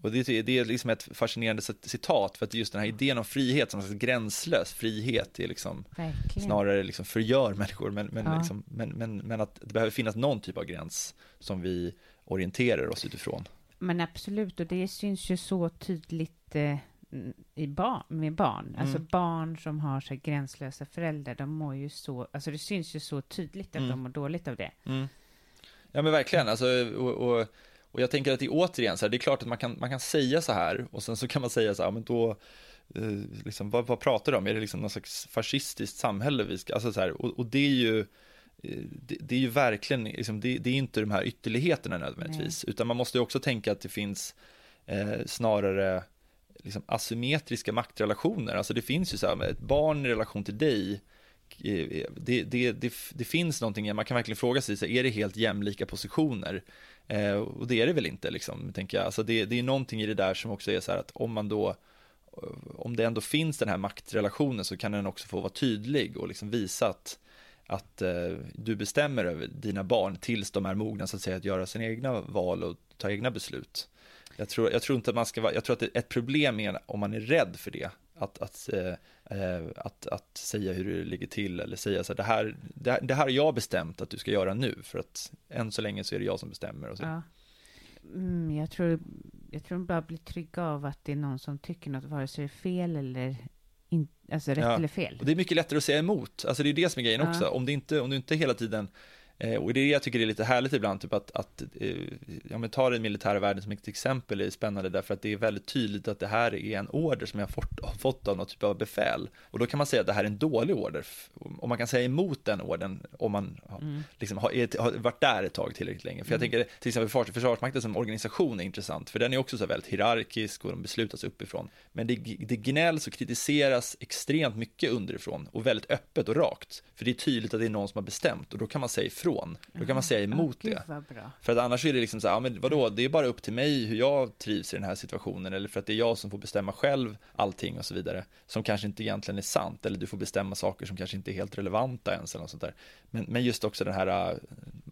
Och det, det är liksom ett fascinerande citat för att just den här idén om frihet som en gränslös frihet är liksom snarare liksom förgör människor men, men, ja. liksom, men, men, men, att det behöver finnas någon typ av gräns som vi orienterar oss utifrån. Men absolut, och det syns ju så tydligt eh, i barn, med barn. Mm. Alltså barn som har så gränslösa föräldrar, de mår ju så, alltså det syns ju så tydligt att mm. de mår dåligt av det. Mm. Ja men verkligen, alltså, och, och och jag tänker att det är återigen så här, det är klart att man kan, man kan säga så här och sen så kan man säga så här, men då, eh, liksom, vad, vad pratar du om? Är det liksom någon slags fascistiskt samhälle vi ska, alltså så här, och, och det är ju, eh, det, det, är ju verkligen, liksom, det, det, är inte de här ytterligheterna nödvändigtvis, Nej. utan man måste ju också tänka att det finns eh, snarare liksom asymmetriska maktrelationer, alltså det finns ju så här, ett barn i relation till dig, eh, det, det, det, det, finns någonting, man kan verkligen fråga sig, så är det helt jämlika positioner? Eh, och det är det väl inte, liksom, tänker jag. Alltså det, det är någonting i det där som också är så här att om man då om det ändå finns den här maktrelationen så kan den också få vara tydlig och liksom visa att, att eh, du bestämmer över dina barn tills de är mogna så att säga att göra sina egna val och ta egna beslut. Jag tror, jag tror inte att man ska vara, jag tror att ett problem är om man är rädd för det, att, att, eh, eh, att, att säga hur det ligger till eller säga så här, det här, det, det här har jag bestämt att du ska göra nu för att än så länge så är det jag som bestämmer. Och så. Ja. Mm, jag, tror, jag tror bara blir trygg av att det är någon som tycker något, vare sig det är fel eller in, alltså rätt ja. eller fel. Och det är mycket lättare att säga emot, alltså det är det som är grejen ja. också. Om, det inte, om du inte hela tiden Eh, och det är det jag tycker är lite härligt ibland, typ att, att eh, ja, men ta den militära världen som ett exempel är spännande därför att det är väldigt tydligt att det här är en order som jag har fått av något typ av befäl. Och då kan man säga att det här är en dålig order. Och man kan säga emot den orden om man mm. liksom har, har, varit där ett tag tillräckligt länge. För jag mm. tänker till exempel försvars, Försvarsmakten som organisation är intressant, för den är också så väldigt hierarkisk och de beslutas uppifrån. Men det, det gnälls och kritiseras extremt mycket underifrån och väldigt öppet och rakt. För det är tydligt att det är någon som har bestämt och då kan man säga ifrån ifrån. Då kan man säga emot oh, det. För att annars är det liksom så här, ja, men vadå, det är bara upp till mig hur jag trivs i den här situationen eller för att det är jag som får bestämma själv allting och så vidare. Som kanske inte egentligen är sant eller du får bestämma saker som kanske inte är helt relevanta ens eller något sånt där. Men, men just också den här, äh,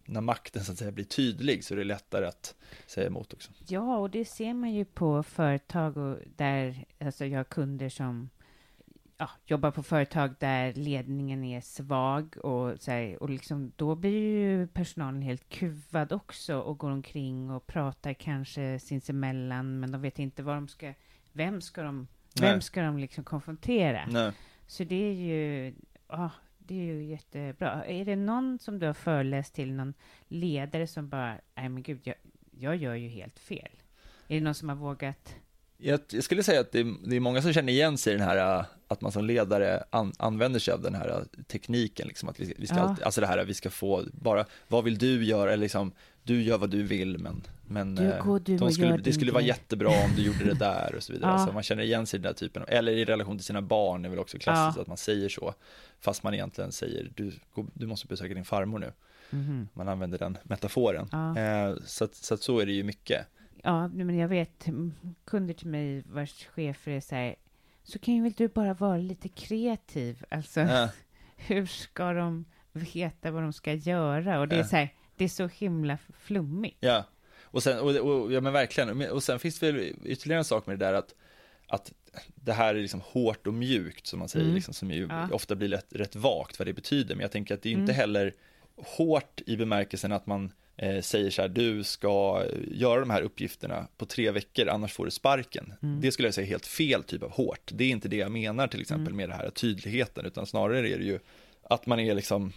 när makten så att säga blir tydlig så är det lättare att säga emot också. Ja, och det ser man ju på företag och där, alltså jag har kunder som ja, jobbar på företag där ledningen är svag och, så här, och liksom, då blir ju personalen helt kuvad också och går omkring och pratar kanske sinsemellan, men de vet inte vad de ska, vem ska de, vem ska de liksom konfrontera? Nej. Så det är ju, ja, det är ju jättebra. Är det någon som du har föreläst till, någon ledare som bara, nej men gud, jag, jag gör ju helt fel? Är det någon som har vågat jag, jag, skulle säga att det är, det är, många som känner igen sig i den här, att man som ledare an, använder sig av den här tekniken, liksom, att vi, vi ska ja. alltid, alltså det här vi ska få, bara, vad vill du göra, eller liksom, du gör vad du vill, men, men du, gå, du de skulle, det skulle vara jättebra om du gjorde det där och så vidare. [LAUGHS] Ja. Så man känner igen sig i den där typen, eller i relation till sina barn är väl också klassiskt ja. att man säger så, fast man egentligen säger, du, du måste besöka din farmor nu. Mm. Man använder den metaforen. Ja. Eh, så, så, så är det ju mycket. Ja, men jag vet kunder till mig vars chefer är så här, så kan ju väl du bara vara lite kreativ. Alltså, ja. [LAUGHS] hur ska de veta vad de ska göra? Och det är så här, det är så himla flummigt. Ja, och sen, och, och, ja men verkligen, och sen finns det väl ytterligare en sak med det där att, att det här är liksom hårt och mjukt som man säger, mm. liksom, som ju ja. ofta blir rätt, rätt vagt vad det betyder, men jag tänker att det är inte mm. heller hårt i bemärkelsen att man eh, säger så här, du ska göra de här uppgifterna på tre veckor, annars får du sparken. Mm. Det skulle jag säga är helt fel typ av hårt. Det är inte det jag menar till exempel mm. med det här tydligheten, utan snarare är det ju att man är liksom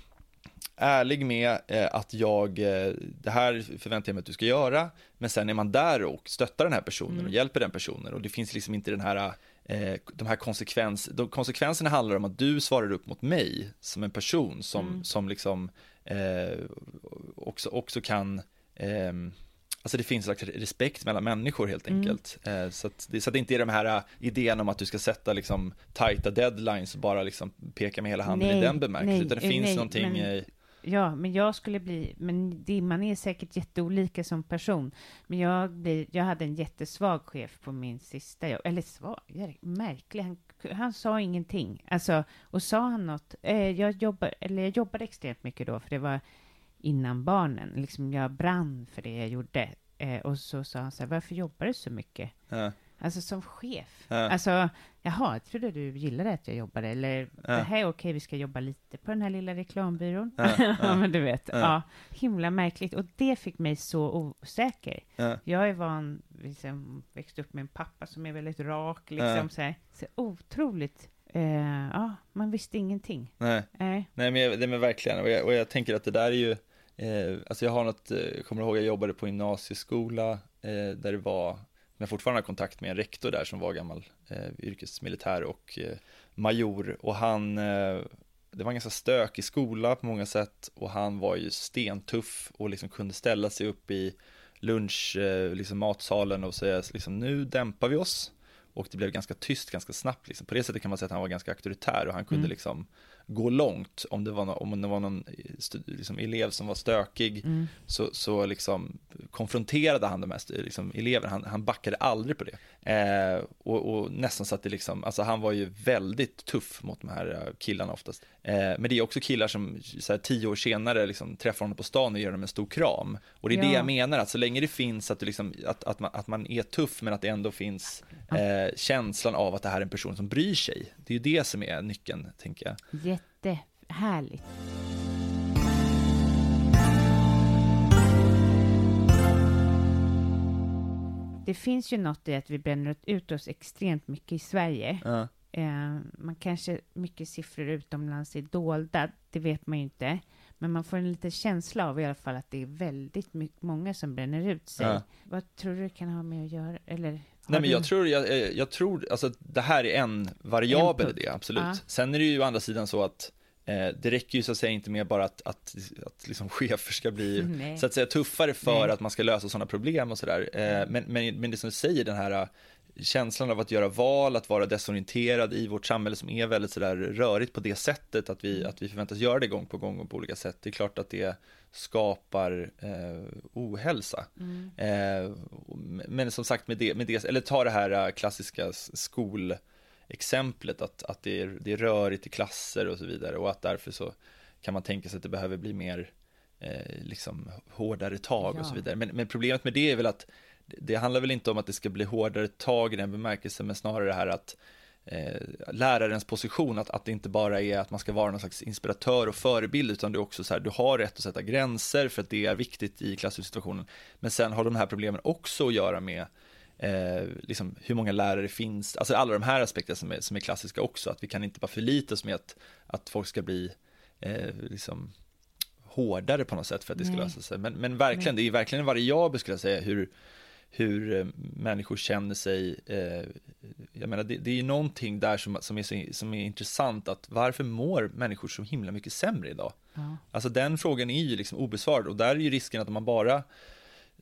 ärlig med eh, att jag, eh, det här förväntar jag mig att du ska göra, men sen är man där och stöttar den här personen mm. och hjälper den personen och det finns liksom inte den här de här konsekvens, de, konsekvenserna handlar om att du svarar upp mot mig som en person som, Mm. som liksom eh, också, också kan ehm, Alltså det finns en slags respekt mellan människor helt Mm. enkelt. Eh, så, att det, så att det inte är de här eh, idén om att du ska sätta liksom tajta deadlines och bara liksom peka med hela handen Nej, i den bemärkelsen. utan det eh, finns nej, någonting men- i, Ja, men jag skulle bli, men det, man är säkert jätteolika som person. Men jag, blir, jag hade en jättesvag chef på min sista jobb, eller svag, märklig, han, han sa ingenting. Alltså, och sa han något, eh, jag, jobbar, eller jag jobbade extremt mycket då, för det var innan barnen, liksom jag brann för det jag gjorde. Eh, och så sa han så här, varför jobbar du så mycket? ja, Alltså som chef. Ja. Alltså, jaha, jag trodde du gillade att jag jobbade, eller Ja. det här är okej, vi ska jobba lite på den här lilla reklambyrån. Ja, ja. [LAUGHS] men du vet, Ja. himla märkligt. Och det fick mig så osäker. ja, Jag är van, liksom, växte upp med en pappa som är väldigt rak, liksom så här. Så otroligt, eh, ja, man visste ingenting. nej. Nej. Nej men, jag, det men verkligen, och jag, och jag tänker att det där är ju, eh, alltså jag har något, eh, jag kommer ihåg jag jobbade på gymnasieskola eh, där det var, jag fortfarande har kontakt med en rektor där som var gammal eh, yrkesmilitär och eh, major och han, eh, det var en ganska stökig skola på många sätt och han var ju stentuff och liksom kunde ställa sig upp i lunch, eh, liksom matsalen och säga liksom nu dämpar vi oss och det blev ganska tyst ganska snabbt liksom. På det sättet kan man säga att han var ganska auktoritär och han kunde Mm. liksom gå långt om det var, om det var någon stu- liksom, elev som var stökig Mm. så, så liksom konfronterade han de här st- liksom, eleverna, han, han backade aldrig på det. Eh, och, och nästan så att det liksom, alltså han var ju väldigt tuff mot de här eh, killarna oftast. Eh, men det är också killar som så här, tio år senare liksom, träffar honom på stan och ger honom en stor kram. Och det är det Ja. jag menar, att så länge det finns att, du liksom, att, att, man, att man är tuff men att det ändå finns eh, känslan av att det här är en person som bryr sig. Det är ju det som är nyckeln, tänker jag. Jättehärligt. Det finns ju något i att vi bränner ut oss extremt mycket i Sverige. Ja. Eh, man kanske, mycket siffror utomlands är dolda, det vet man ju inte. Men man får en liten känsla av i alla fall att det är väldigt mycket, många som bränner ut sig. Ja. Vad tror du det kan ha med att göra? Eller, Nej men jag tror, jag, jag tror, alltså det här är en variabel i det, absolut. Ja. Sen är det ju å andra sidan så att det räcker ju så att säga inte med bara att, att, att liksom [LAUGHS] chefer ska bli [LAUGHS] Nej. så att säga tuffare för Nej. att man ska lösa sådana problem och sådär. Eh, men, men, men det som du säger, den här eh, känslan av att göra val, att vara desorienterad i vårt samhälle som är väldigt sådär rörigt på det sättet, att vi, att vi förväntas göra det gång på gång och på olika sätt. Det är klart att det skapar eh, ohälsa. Mm. Eh, men som sagt, med det, med det, eller ta det här eh, klassiska s- skolexemplet, att, att det, är, det är rörigt i klasser och så vidare och att därför så kan man tänka sig att det behöver bli mer eh, liksom hårdare tag och så Ja. vidare. Men, men problemet med det är väl att det, det handlar väl inte om att det ska bli hårdare tag i den bemärkelsen, men snarare det här att eh, lärarens position, att, att det inte bara är att man ska vara någon slags inspiratör och förebild, utan det är också så här, du har rätt att sätta gränser för att det är viktigt i klassrumssituationen. Men sen har de här problemen också att göra med eh, liksom hur många lärare finns, alltså alla de här aspekterna som är, som är klassiska också, att vi kan inte bara förlita oss med att, att folk ska bli eh, liksom hårdare på något sätt för att det ska Nej. lösa sig. Men, men verkligen, det är verkligen en variabel skulle jag säga, hur, hur eh, människor känner sig. Eh, jag menar, det, det är ju någonting där som, som, är så, som är intressant, att varför mår människor så himla mycket sämre idag? Ja. Alltså den frågan är ju liksom obesvarad och där är ju risken att om man bara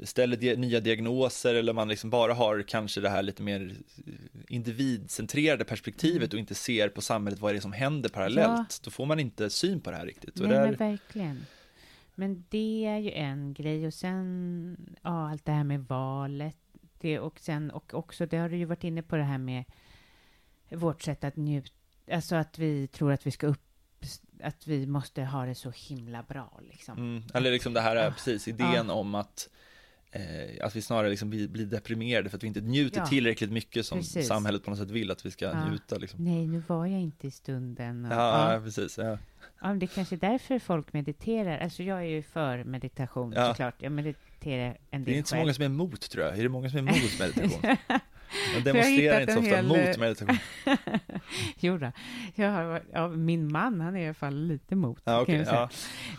ställer nya diagnoser eller man liksom bara har kanske det här lite mer individcentrerade perspektivet och inte ser på samhället vad det är som händer parallellt, Ja. då får man inte syn på det här riktigt. Nej, där, men verkligen. Men det är ju en grej och sen, ja, allt det här med valet. Det, och sen, och också, det har du ju varit inne på det här med vårt sätt att njuta, alltså att vi tror att vi ska upp, att vi måste ha det så himla bra liksom. Mm, eller liksom det här är Ah, precis idén om att eh, att vi snarare liksom blir, blir deprimerade för att vi inte njuter Ja, tillräckligt mycket som precis. samhället på något sätt vill att vi ska Ja. njuta liksom. Nej, nu var jag inte i stunden. Och, Ja, ja. precis. Ja. Ja, men det är kanske är därför folk mediterar. Alltså jag är ju för meditation Ja. såklart. Jag mediterar en del Det är inte så själv. många som är emot tror jag. Är det många som är emot meditation? [LAUGHS] Man jag demonstrerar inte så ofta hel- mot meditation. [LAUGHS] jo då. jag har, ja, min man, han är i alla fall lite emot. Kan jag säga. ja.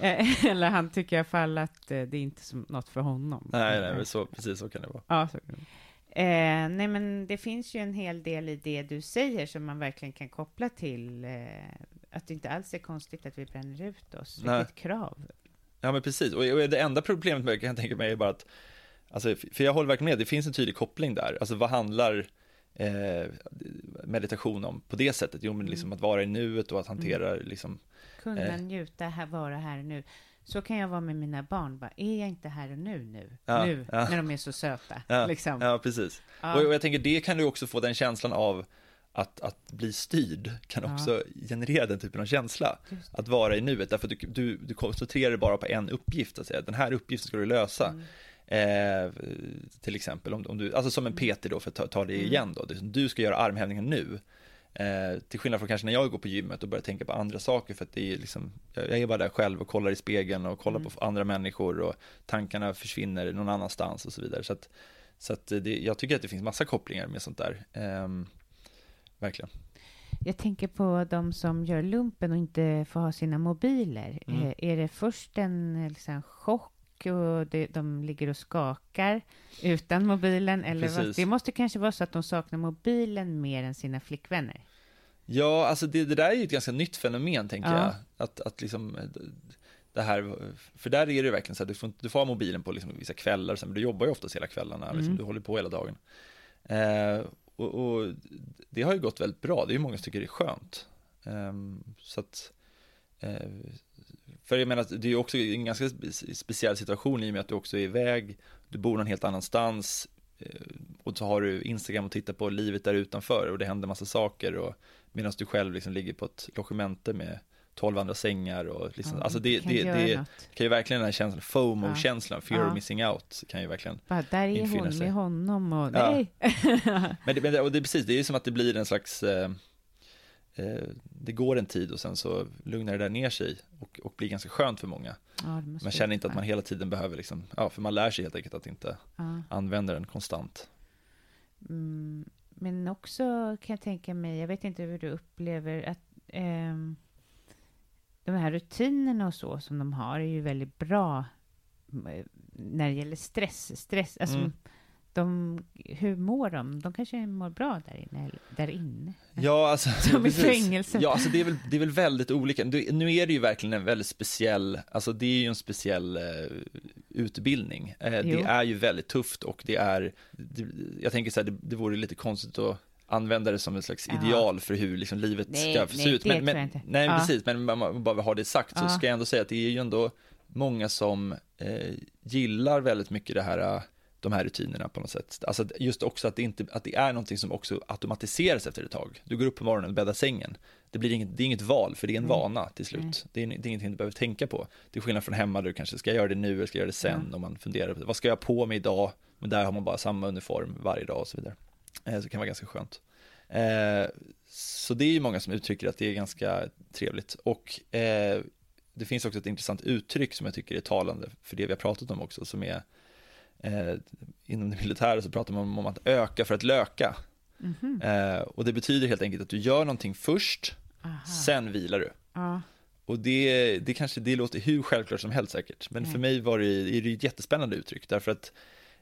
[LAUGHS] Eh, Eller han tycker i alla fall att eh, det är inte som något för honom. Nej, nej, så, precis så kan det vara. Ja, så. Eh, nej, men det finns ju en hel del i det du säger som man verkligen kan koppla till eh, att det inte alls är konstigt att vi bränner ut oss. Nej. Vilket krav. Ja men precis, och och det enda problemet med det kan jag tänka mig är bara att, alltså, för jag håller verkligen med, det finns en tydlig koppling där, alltså vad handlar eh, meditation om på det sättet? Jo men liksom att vara i nuet och att hantera liksom, Kunna Eh. njuta, här, vara här nu. Så kan jag vara med mina barn. Bara, är jag inte här och nu nu? Ja, nu, ja. när de är så söta. ja, liksom. ja precis. Ja. Och, och jag tänker det kan du också få den känslan av att, att bli styrd kan Ja. också generera den typen av känsla. Att vara i nuet, därför att du, du, du koncentrerar dig bara på en uppgift, att säga. den här uppgiften ska du lösa. Mm. Eh, till exempel, om, om du, alltså som en PT då, för att ta, ta det Mm. igen då, du ska göra armhävningar nu. Eh, till skillnad från kanske när jag går på gymmet och börjar tänka på andra saker för att det är liksom, jag är bara där själv och kollar i spegeln och kollar Mm. på andra människor och tankarna försvinner någon annanstans och så vidare. Så att, så att det, jag tycker att det finns massa kopplingar med sånt där. Ehm, verkligen. Jag tänker på de som gör lumpen och inte får ha sina mobiler. Mm. Eh, är det först en eh, liksom, chock och det, de ligger och skakar utan mobilen? Eller vad? Det måste kanske vara så att de saknar mobilen mer än sina flickvänner. Ja, alltså det, det där är ju ett ganska nytt fenomen tänker Ja. jag. Att, att liksom, eh, det här, för där är det verkligen så att du får, du får ha mobilen på liksom vissa kvällar, men du jobbar ju oftast hela kvällarna, liksom, Mm. du håller på hela dagen. Eh, och, och det har ju gått väldigt bra, det är ju många som tycker det är skönt. Ehm, så att, eh, för jag menar, att det är ju också en ganska spe- speciell situation i och med att du också är iväg, du bor någon helt annanstans, eh, och så har du Instagram och tittar på livet där utanför och det händer massa saker och medan du själv liksom ligger på ett logemente med 12 andra sängar och liksom, Ja, alltså det, kan det, det kan ju verkligen den här känslan, FOMO-känslan, fear Ja. of missing out, kan ju verkligen Bara, där är hon sig. med honom och Ja. nej. Men det, men det, och det är precis, det är ju som att det blir en slags eh, Det går en tid och sen så lugnar det där ner sig och, och blir ganska skönt för många. Ja, Man känner inte att man hela tiden behöver liksom, ja för man lär sig helt enkelt att inte Ja. använda den konstant. Mm, men också kan jag tänka mig, jag vet inte hur du upplever att ehm, de här rutinerna och så som de har är ju väldigt bra när det gäller stress. stress alltså, Mm. De, hur mår de? De kanske mår bra där inne. Där inne. Ja, alltså, [LAUGHS] Som i fängelset. Ja, alltså det är, väl, det är väl väldigt olika. Nu är det ju verkligen en väldigt speciell, alltså det är ju en speciell eh, utbildning. Eh, det är ju väldigt tufft och det är, det, jag tänker så här, det, det vore lite konstigt att använda det som en slags Ja. ideal för hur liksom livet Nej, ska nej, se ut. Men, men, nej, Ja. precis, men om man bara vill ha det sagt så Ja. ska jag ändå säga att det är ju ändå många som eh, gillar väldigt mycket det här eh, de här rutinerna på något sätt. Alltså just också att det, inte, att det är någonting som också automatiseras efter ett tag. Du går upp på morgonen och bäddar sängen. Det, blir inget, det är inget val, för det är en Nej. vana till slut. Nej. Det är, det är ingenting du behöver tänka på. Det är skillnad från hemma där du kanske ska jag göra det nu eller ska jag göra det sen. Om man funderar på vad ska jag ha på mig idag? Men där har man bara samma uniform varje dag och så vidare. Eh, så det kan vara ganska skönt. Eh, så det är ju många som uttrycker att det är ganska trevligt. Och eh, det finns också ett intressant uttryck som jag tycker är talande för det vi har pratat om också, som är eh, inom det militära så pratar man om att öka för att löka. Mhm. Eh, och det betyder helt enkelt att du gör någonting först, Aha. sen vilar du. Ja. Och det, det kanske det låter hur självklart som helst säkert, men för Nej. mig var det, är det ett jättespännande uttryck, därför att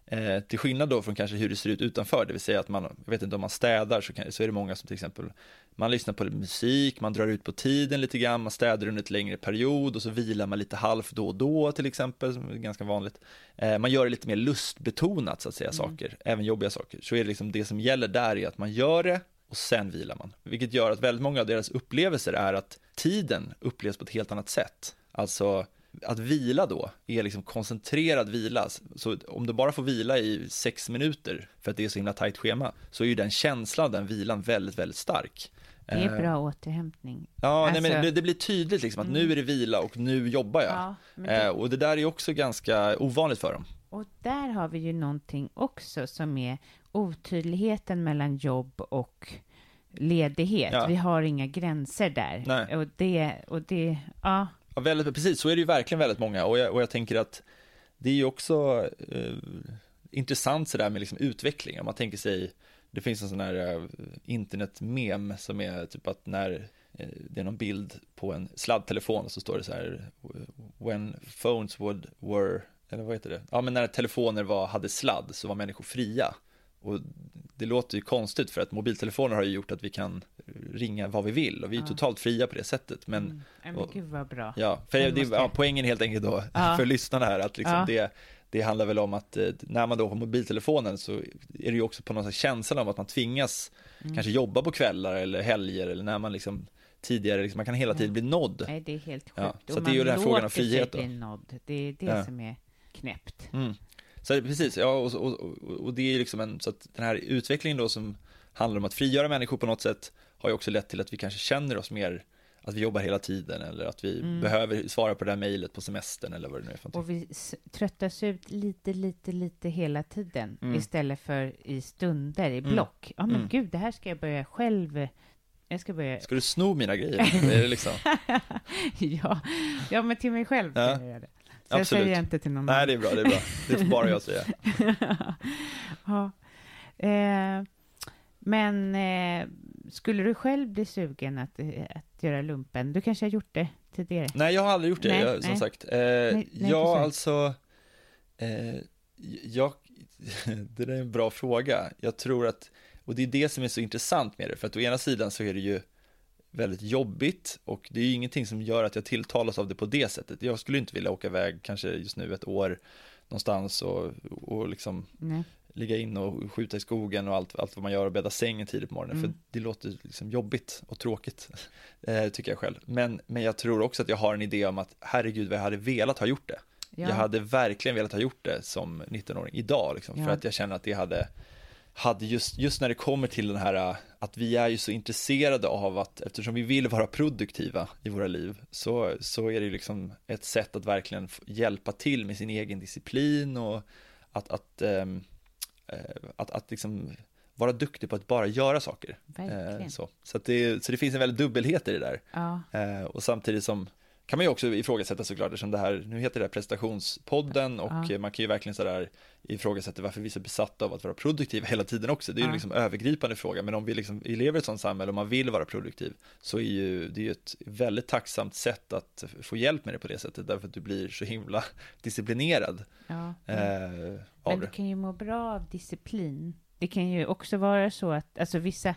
eh, till skillnad då från kanske hur det ser ut utanför, det vill säga att man, jag vet inte om man städar så, kan, så är det många som till exempel, man lyssnar på musik, man drar ut på tiden lite grann, man städar under ett längre period och så vilar man lite halvt då och då till exempel, som är ganska vanligt. Eh, man gör det lite mer lustbetonat så att säga, saker, även jobbiga saker. Så är det liksom det som gäller där är att man gör det och sen vilar man. Vilket gör att väldigt många av deras upplevelser är att tiden upplevs på ett helt annat sätt. Alltså att vila då är liksom koncentrerad vila. Så om du bara får vila i sex minuter för att det är så himla tajt schema så är ju den känslan av den vilan väldigt, väldigt stark. Det är Eh, bra återhämtning. Ja, nej, men Alltså- det, det blir tydligt liksom att nu är det vila och nu jobbar jag. Ja, det- eh, och det där är också ganska ovanligt för dem. Och där har vi ju någonting också som är otydligheten mellan jobb och ledighet. Ja. Vi har inga gränser där. Nej. Och det, och det, ja. Ja, väldigt, precis, så är det ju verkligen väldigt många och jag, och jag tänker att det är ju också eh, intressant sådär med liksom utveckling. Om man tänker sig, det finns en sån här eh, internetmem som är typ att när eh, det är någon bild på en sladdtelefon och så står det så här when phones would were, eller vad heter det? Ja men när telefoner var, hade sladd så var människor fria och det låter ju konstigt för att mobiltelefoner har ju gjort att vi kan ringa vad vi vill och vi är ja. totalt fria på det sättet. Men, mm. men och, gud vad bra. Ja, för det, ja, poängen helt enkelt då ja. [LAUGHS] för lyssnarna här att liksom det, det handlar väl om att eh, när man då har mobiltelefonen så är det ju också på något sätt känslan av att man tvingas mm. kanske jobba på kvällar eller helger eller när man liksom tidigare, liksom, man kan hela tiden bli nådd. Nej, det är helt sjukt. Så det är ju den här frågan om frihet då. Nådd. Det är det som är knäppt. Mm. Så precis, ja, och, och, och, det är liksom en, så att den här utvecklingen då som handlar om att frigöra människor på något sätt har ju också lett till att vi kanske känner oss mer att vi jobbar hela tiden eller att vi mm. behöver svara på det där mejlet på semestern eller vad det nu är för Och vi tröttas ut lite, lite, lite hela tiden mm. istället för i stunder, i mm. block. Ja, mm. men mm. gud, det här ska jag börja själv jag ska börja... Ska du sno mina grejer? [LAUGHS] är det liksom? [LAUGHS] ja. ja, men till mig själv ja. jag det. Så Absolut. jag säger inte till någon Nej, det är bra, det är bra. Det får bara jag säga. [LAUGHS] ja. Eh, men eh, skulle du själv bli sugen att, eh, att göra lumpen? Du kanske har gjort det tidigare? Nej, jag har aldrig gjort det, nej, jag, som nej. sagt. Eh, nej, ja, alltså, eh, jag, [LAUGHS] det där är en bra fråga. Jag tror att, och det är det som är så intressant med det, för att å ena sidan så är det ju väldigt jobbigt och det är ju ingenting som gör att jag tilltalas av det på det sättet. Jag skulle inte vilja åka iväg kanske just nu ett år någonstans och, och liksom Nej ligga in och skjuta i skogen och allt, allt vad man gör och bädda sängen tidigt på morgonen. Mm. För det låter liksom jobbigt och tråkigt, [LAUGHS] eh, tycker jag själv. Men, men jag tror också att jag har en idé om att herregud vad jag hade velat ha gjort det. Ja. Jag hade verkligen velat ha gjort det som 19-åring idag, liksom, ja. för att jag känner att det hade, hade just, just när det kommer till den här att vi är ju så intresserade av att eftersom vi vill vara produktiva i våra liv så, så är det liksom ett sätt att verkligen hjälpa till med sin egen disciplin och att, att Eh, att, att liksom vara duktig på att bara göra saker. Eh, så så, det, så det finns en väldig dubbelhet i det där. Ja. Eh, och samtidigt som kan man ju också ifrågasätta såklart, eftersom det här, nu heter det här prestationspodden och ja. man kan ju verkligen sådär ifrågasätta varför vi är så besatta av att vara produktiva hela tiden också. Det är ju ja. liksom övergripande fråga, men om vi liksom vi lever i ett sådant samhälle och man vill vara produktiv så är ju det är ju ett väldigt tacksamt sätt att få hjälp med det på det sättet, därför att du blir så himla [LAUGHS] disciplinerad. Ja. Eh, men du kan ju må bra av disciplin. Det kan ju också vara så att, alltså vissa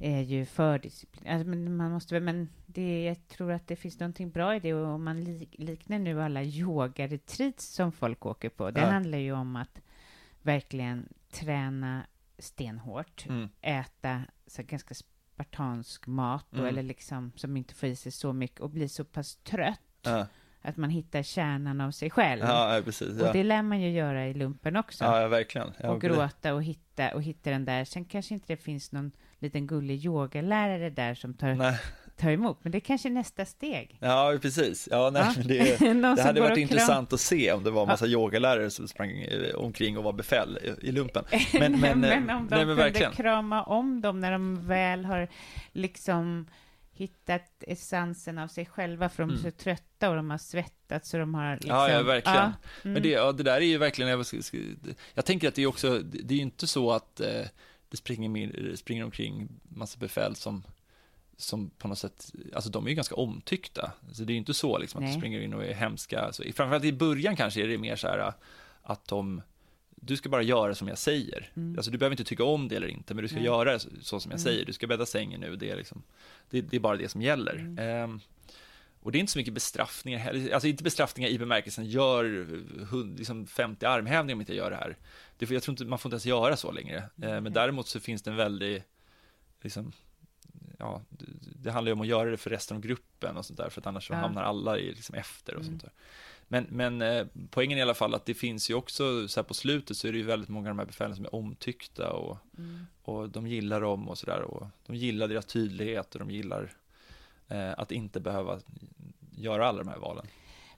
är ju för disciplin. Alltså, men man måste men det, jag tror att det finns någonting bra i det och om man lik, liknar nu alla yogaretreats som folk åker på. Det ja. handlar ju om att verkligen träna stenhårt, mm. äta så ganska spartansk mat då, mm. eller liksom som inte får i sig så mycket och bli så pass trött ja att man hittar kärnan av sig själv. Ja, precis. Ja. Och det lär man ju göra i lumpen också. Ja, verkligen. Och gråta och hitta, och hitta den där. Sen kanske inte det finns någon liten gullig yogalärare där som tar, tar emot, men det är kanske nästa steg. Ja, precis. Ja, nej, ja. Det, [LAUGHS] det hade varit intressant att se om det var en massa ja. yogalärare som sprang eh, omkring och var befäl i, lumpen. [LAUGHS] Men, men, men om de nej, kunde verkligen. krama om dem när de väl har liksom hittat essensen av sig själva, för de är mm. så trötta och de har svettats så de har liksom... Ja, ja verkligen. Ja, mm. Men det, ja, det där är ju verkligen, jag, jag tänker att det är också, det är ju inte så att eh, det springer, springer omkring massa befäl som som på något sätt, alltså de är ju ganska omtyckta. Så det är ju inte så liksom att de springer in och är hemska. Så, framförallt i början kanske är det mer så här att de du ska bara göra som jag säger. Mm. Alltså du behöver inte tycka om det eller inte, men du ska Nej. göra så, så som jag mm. säger. Du ska bädda sängen nu, det är, liksom, det, det är bara det som gäller. Mm. Um, och det är inte så mycket bestraffningar heller, alltså inte bestraffningar i bemärkelsen gör liksom 50 armhävningar om inte jag gör det här. Det, jag tror inte man får inte ens göra så längre. Mm. Men däremot så finns det en väldig, liksom, ja, det, handlar ju om att göra det för resten av gruppen och sånt där, för att annars så hamnar alla i, liksom efter och sånt där. Men, men eh, poängen är i alla fall att det finns ju också, så här på slutet så är det ju väldigt många av de här befälen som är omtyckta och, mm. och de gillar dem och sådär de gillar deras tydlighet och de gillar eh, att inte behöva göra alla de här valen.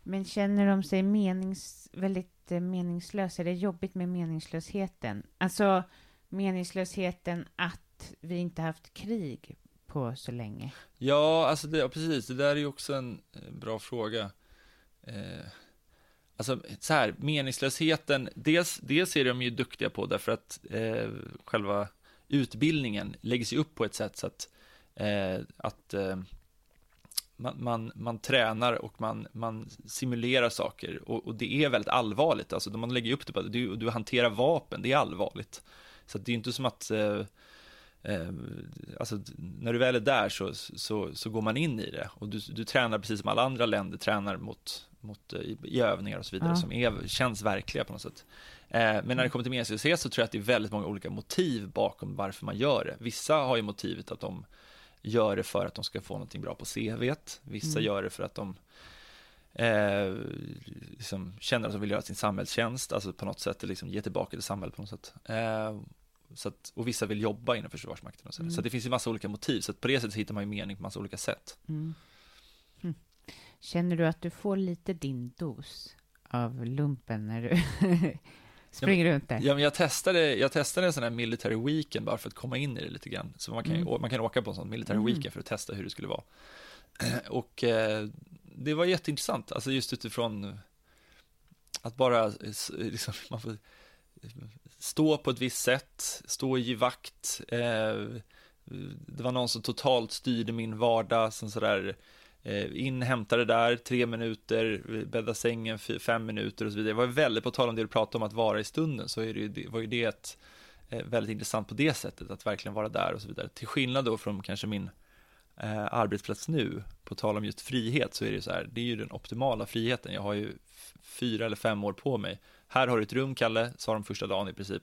Men känner de sig menings, väldigt eh, meningslösa? Är det jobbigt med meningslösheten? Alltså meningslösheten att vi inte haft krig på så länge? Ja, alltså det, precis, det där är ju också en eh, bra fråga eh, alltså så här, meningslösheten, dels, dels är de ju duktiga på därför att eh, själva utbildningen läggs ju upp på ett sätt så att, eh, att eh, man, man, man, tränar och man, man simulerar saker och, och, det är väldigt allvarligt. Alltså man lägger upp det på, du, du hanterar vapen, det är allvarligt. Så det är inte som att eh, eh, alltså, när du väl är där så, så, så går man in i det och du, du tränar precis som alla andra länder tränar mot, mot i, i övningar och så vidare ja. som är, känns verkliga på något sätt. Eh, men när det kommer till meningslöshet så tror jag att det är väldigt många olika motiv bakom varför man gör det. Vissa har ju motivet att de gör det för att de ska få någonting bra på CV. Vissa mm. gör det för att de eh, liksom känner att de vill göra sin samhällstjänst, alltså på något sätt liksom ge tillbaka till samhället på något sätt. Eh, så att, och vissa vill jobba inom Försvarsmakten. Och så. Mm. så det finns ju massa olika motiv, så på det sättet hittar man ju mening på massa olika sätt. Mm. Hm. Känner du att du får lite din dos av lumpen när du [LAUGHS] springer runt där? Ja, men jag testade, jag testade en sån här military weekend bara för att komma in i det lite grann. Så man kan, mm. man kan åka på en sån military mm. weekend för att testa hur det skulle vara. [CLEARS THROAT] Och eh, det var jätteintressant, alltså just utifrån att bara liksom, [LAUGHS] man får stå på ett visst sätt, stå i vakt. Eh, det var någon som totalt styrde min vardag, som sådär Eh, in, hämta det där, tre minuter, bädda sängen, fem minuter och så vidare. Det var väldigt, på tal om det du pratade om att vara i stunden, så är det, var ju det ett, eh, väldigt intressant på det sättet, att verkligen vara där och så vidare. Till skillnad då från kanske min eh, arbetsplats nu, på tal om just frihet, så är det så här, det är ju den optimala friheten. Jag har ju fyra eller fem år på mig. Här har du ett rum, Kalle, sa de första dagen i princip.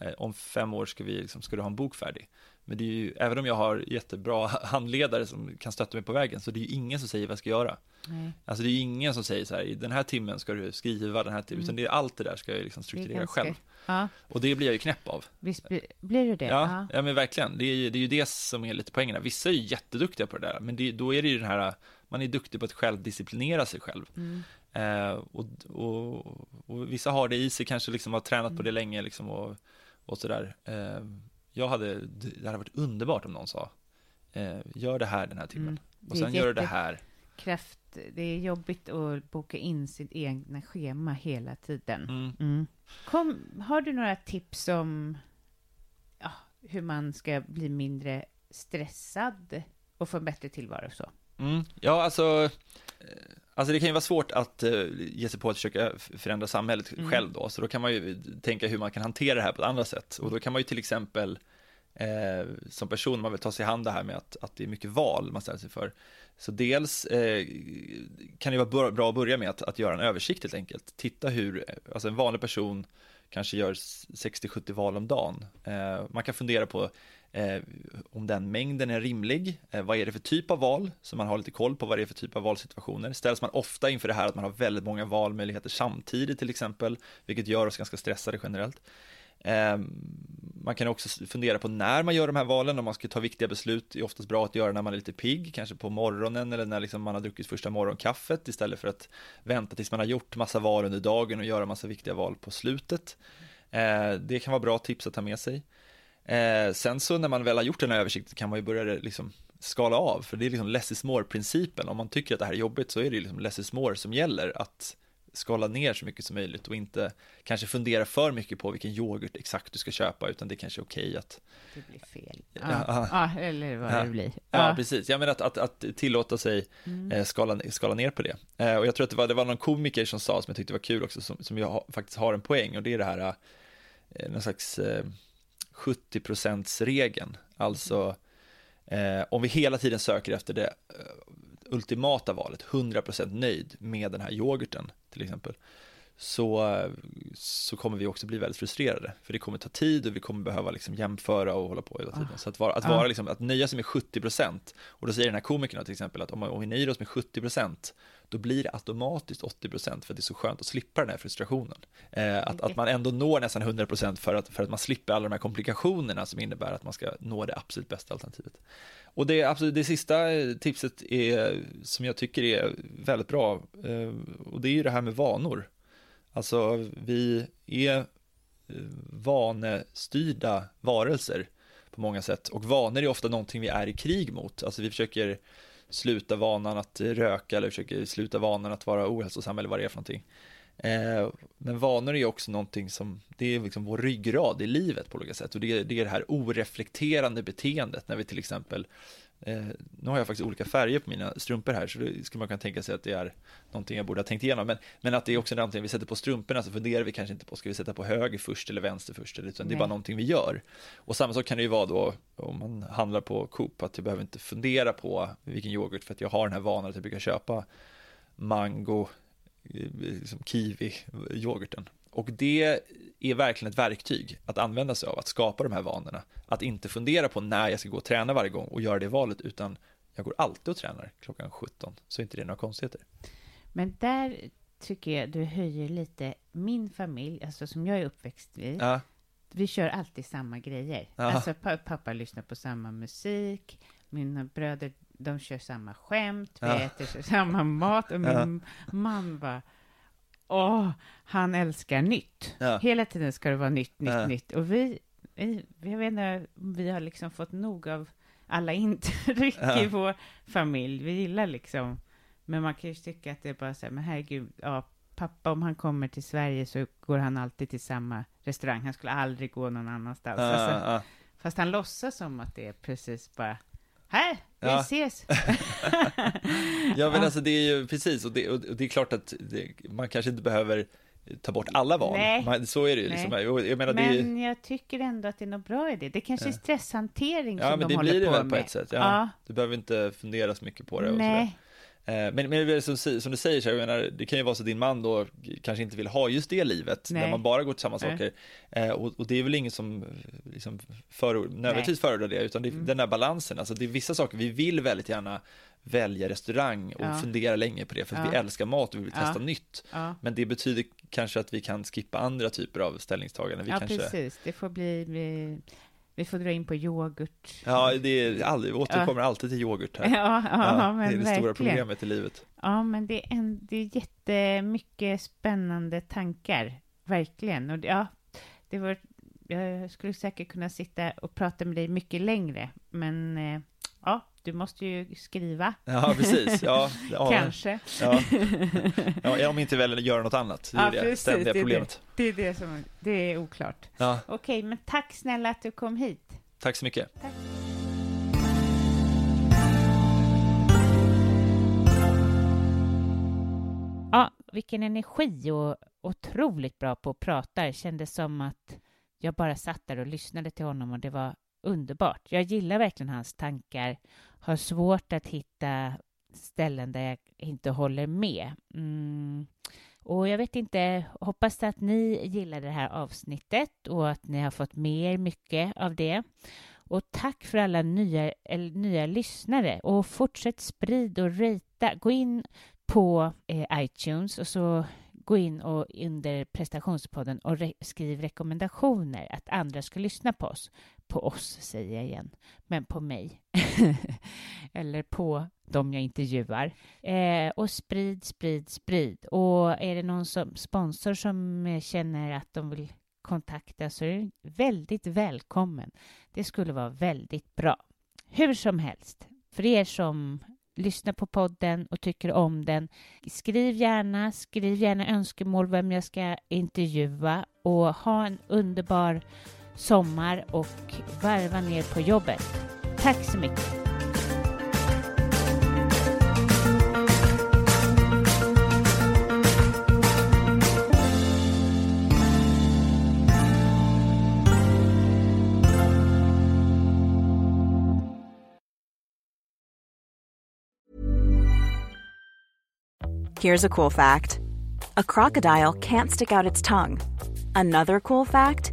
Eh, om fem år ska, vi, liksom, ska du ha en bok färdig. Men det är ju, även om jag har jättebra [LAUGHS] handledare som kan stötta mig på vägen, så det är ju ingen som säger vad jag ska göra. Nej. Alltså det är ju ingen som säger så här, i den här timmen ska du skriva, den här timmen, mm. utan det är allt det där ska jag liksom strukturera ganska, själv. Ja. Och det blir jag ju knäpp av. Visst blir, blir du det? Ja, ja, men verkligen. Det är, ju, det är ju det som är lite poängen. Vissa är ju jätteduktiga på det där, men det, då är det ju den här, man är duktig på att själv disciplinera sig själv. Mm. Eh, och, och, och, vissa har det i sig, kanske liksom har tränat mm. på det länge liksom och, och sådär. Eh, jag hade, det hade varit underbart om någon sa, eh, gör det här den här timmen. Mm. Och sen gör du det här. Kraft, det är jobbigt att boka in sitt egna schema hela tiden. Mm. Mm. Kom, har du några tips om ja, hur man ska bli mindre stressad och få en bättre tillvaro? Så? Mm. Ja, alltså Alltså det kan ju vara svårt att uh, ge sig på att försöka förändra samhället mm. själv då, så då kan man ju tänka hur man kan hantera det här på ett annat sätt. Och då kan man ju till exempel eh, som person, man vill ta sig hand det här med att, att det är mycket val man ställer sig för. Så dels eh, kan det vara bra att börja med att, att göra en översikt helt enkelt. Titta hur, alltså en vanlig person kanske gör 60-70 val om dagen. Eh, man kan fundera på eh, om den mängden är rimlig. Eh, vad är det för typ av val? Så man har lite koll på vad det är för typ av valsituationer. Ställs man ofta inför det här att man har väldigt många valmöjligheter samtidigt till exempel, vilket gör oss ganska stressade generellt. Ehm, man kan också fundera på när man gör de här valen, om man ska ta viktiga beslut, det är oftast bra att göra när man är lite pigg, kanske på morgonen eller när liksom man har druckit första morgonkaffet istället för att vänta tills man har gjort massa val under dagen och göra massa viktiga val på slutet. Eh, det kan vara bra tips att ta med sig. Ehm, sen så när man väl har gjort den här översikten kan man ju börja liksom skala av, för det är liksom less is more-principen. Om man tycker att det här är jobbigt så är det liksom less is more som gäller, att skala ner så mycket som möjligt och inte kanske fundera för mycket på vilken yoghurt exakt du ska köpa utan det är kanske är okej okay att det blir fel. Ja, ja eller vad ja. det blir. Ja, precis. Jag menar att, att, att tillåta sig mm. eh, skala, skala ner på det. Eh, och jag tror att det var, det var någon komiker som sa, som jag tyckte var kul också, som, som jag ha, faktiskt har en poäng och det är det här, eh, någon slags 70%-regeln, Alltså, eh, om vi hela tiden söker efter det eh, ultimata valet, 100% nöjd med den här yoghurten till exempel, så, så kommer vi också bli väldigt frustrerade. För det kommer ta tid och vi kommer behöva liksom jämföra och hålla på hela tiden. Så att, vara, att, vara liksom, att nöja sig med 70% och då säger den här komikern till exempel att om, om vi nöjer oss med 70% då blir det automatiskt 80% för att det är så skönt att slippa den här frustrationen. Eh, att, att man ändå når nästan 100% för att, för att man slipper alla de här komplikationerna som innebär att man ska nå det absolut bästa alternativet. Och det, absolut, det sista tipset är, som jag tycker är väldigt bra, eh, och det är ju det här med vanor. Alltså, vi är eh, vanestyrda varelser på många sätt, och vanor är ofta någonting vi är i krig mot. Alltså, vi försöker sluta vanan att röka eller försöker sluta vanan att vara ohälsosam eller vad det är för någonting. Eh, men vanor är också någonting som, det är liksom vår ryggrad i livet på olika sätt och det är det, här oreflekterande beteendet när vi till exempel Eh, nu har jag faktiskt olika färger på mina strumpor här, så det skulle man kunna tänka sig att det är någonting jag borde ha tänkt igenom. Men, men att det är också någonting vi sätter på strumporna, så funderar vi kanske inte på, ska vi sätta på höger först eller vänster först, utan Nej. det är bara någonting vi gör. Och samma sak kan det ju vara då om man handlar på Coop, att jag behöver inte fundera på vilken yoghurt, för att jag har den här vanan att jag brukar köpa mango, eh, liksom kiwi, yoghurten. Och det är verkligen ett verktyg att använda sig av, att skapa de här vanorna. Att inte fundera på när jag ska gå och träna varje gång och göra det valet, utan jag går alltid och tränar klockan 17, så är inte det några konstigheter. Men där tycker jag du höjer lite min familj, alltså som jag är uppväxt i. Ja. Vi kör alltid samma grejer. Ja. Alltså pappa lyssnar på samma musik, mina bröder de kör samma skämt, vi ja. äter samma mat och min man bara åh, han älskar nytt. Ja. Hela tiden ska det vara nytt, nytt, ja. nytt. Och vi, vi, jag vet inte, vi har liksom fått nog av alla [LAUGHS] intryck ja. i vår familj. Vi gillar liksom, men man kan ju tycka att det är bara så här, men herregud, ja, pappa, om han kommer till Sverige så går han alltid till samma restaurang. Han skulle aldrig gå någon annanstans. Alltså, fast han låtsas som att det är precis bara här, vi ja. ses! [LAUGHS] ja, men alltså det är ju precis, och det, och det är klart att det, man kanske inte behöver ta bort alla val. Nej. Man, så är det ju. Liksom. Jag menar, men det är... jag tycker ändå att det är något bra i det. Det kanske är stresshantering ja, som de håller på med. Ja, men det blir det väl på ett sätt. Ja. ja. Du behöver inte fundera så mycket på det. Nej. Eh, men, men som, som, du säger, så jag menar, det kan ju vara så att din man då kanske inte vill ha just det livet, Nej. när man bara går till samma saker. Eh, och, och, det är väl ingen som liksom förord, nödvändigtvis föredrar det, utan det mm. den där balansen. Alltså det är vissa saker, vi vill väldigt gärna välja restaurang och ja. fundera länge på det, för att ja. vi älskar mat och vi vill testa ja. nytt. Men det betyder kanske att vi kan skippa andra typer av ställningstaganden. Vi ja, kanske... precis. Det får bli, bli vi får dra in på yoghurt. Ja, det är aldrig, vi återkommer ja. alltid till yoghurt här. [LAUGHS] Ja, ja, ja men Det är det verkligen. stora problemet i livet. Ja, men det är, en, det är jättemycket spännande tankar, verkligen. Och ja, det var, jag skulle säkert kunna sitta och prata med dig mycket längre, men eh, ja, du måste ju skriva. Ja, precis. Ja, [LAUGHS] ja Kanske. Ja. ja, om inte väl göra något annat. Det är ja, det ständiga problemet. Det, det, är det som det är oklart. Ja. Okej, men tack snälla att du kom hit. Tack så mycket. Tack. Ja, vilken energi och otroligt bra på att prata. Det kändes som att jag bara satt där och lyssnade till honom och det var underbart. Jag gillar verkligen hans tankar, har svårt att hitta ställen där jag inte håller med. Mm. Och jag vet inte, hoppas att ni gillar det här avsnittet och att ni har fått med er mycket av det. Och tack för alla nya, nya lyssnare och fortsätt sprid och rita. Gå in på eh, iTunes och så gå in och under prestationspodden och re skriv rekommendationer att andra ska lyssna på oss. På oss säger jag igen, men på mig. [LAUGHS] Eller på dem jag intervjuar. Eh, och sprid, sprid, sprid. Och är det någon som, sponsor som eh, känner att de vill kontakta så är du väldigt välkommen. Det skulle vara väldigt bra. Hur som helst, för er som lyssnar på podden och tycker om den, skriv gärna, skriv gärna önskemål vem jag ska intervjua och ha en underbar sommar och varva ner på jobbet. Tack så mycket! Here's a cool fact a crocodile can't stick out its tongue. Another cool fact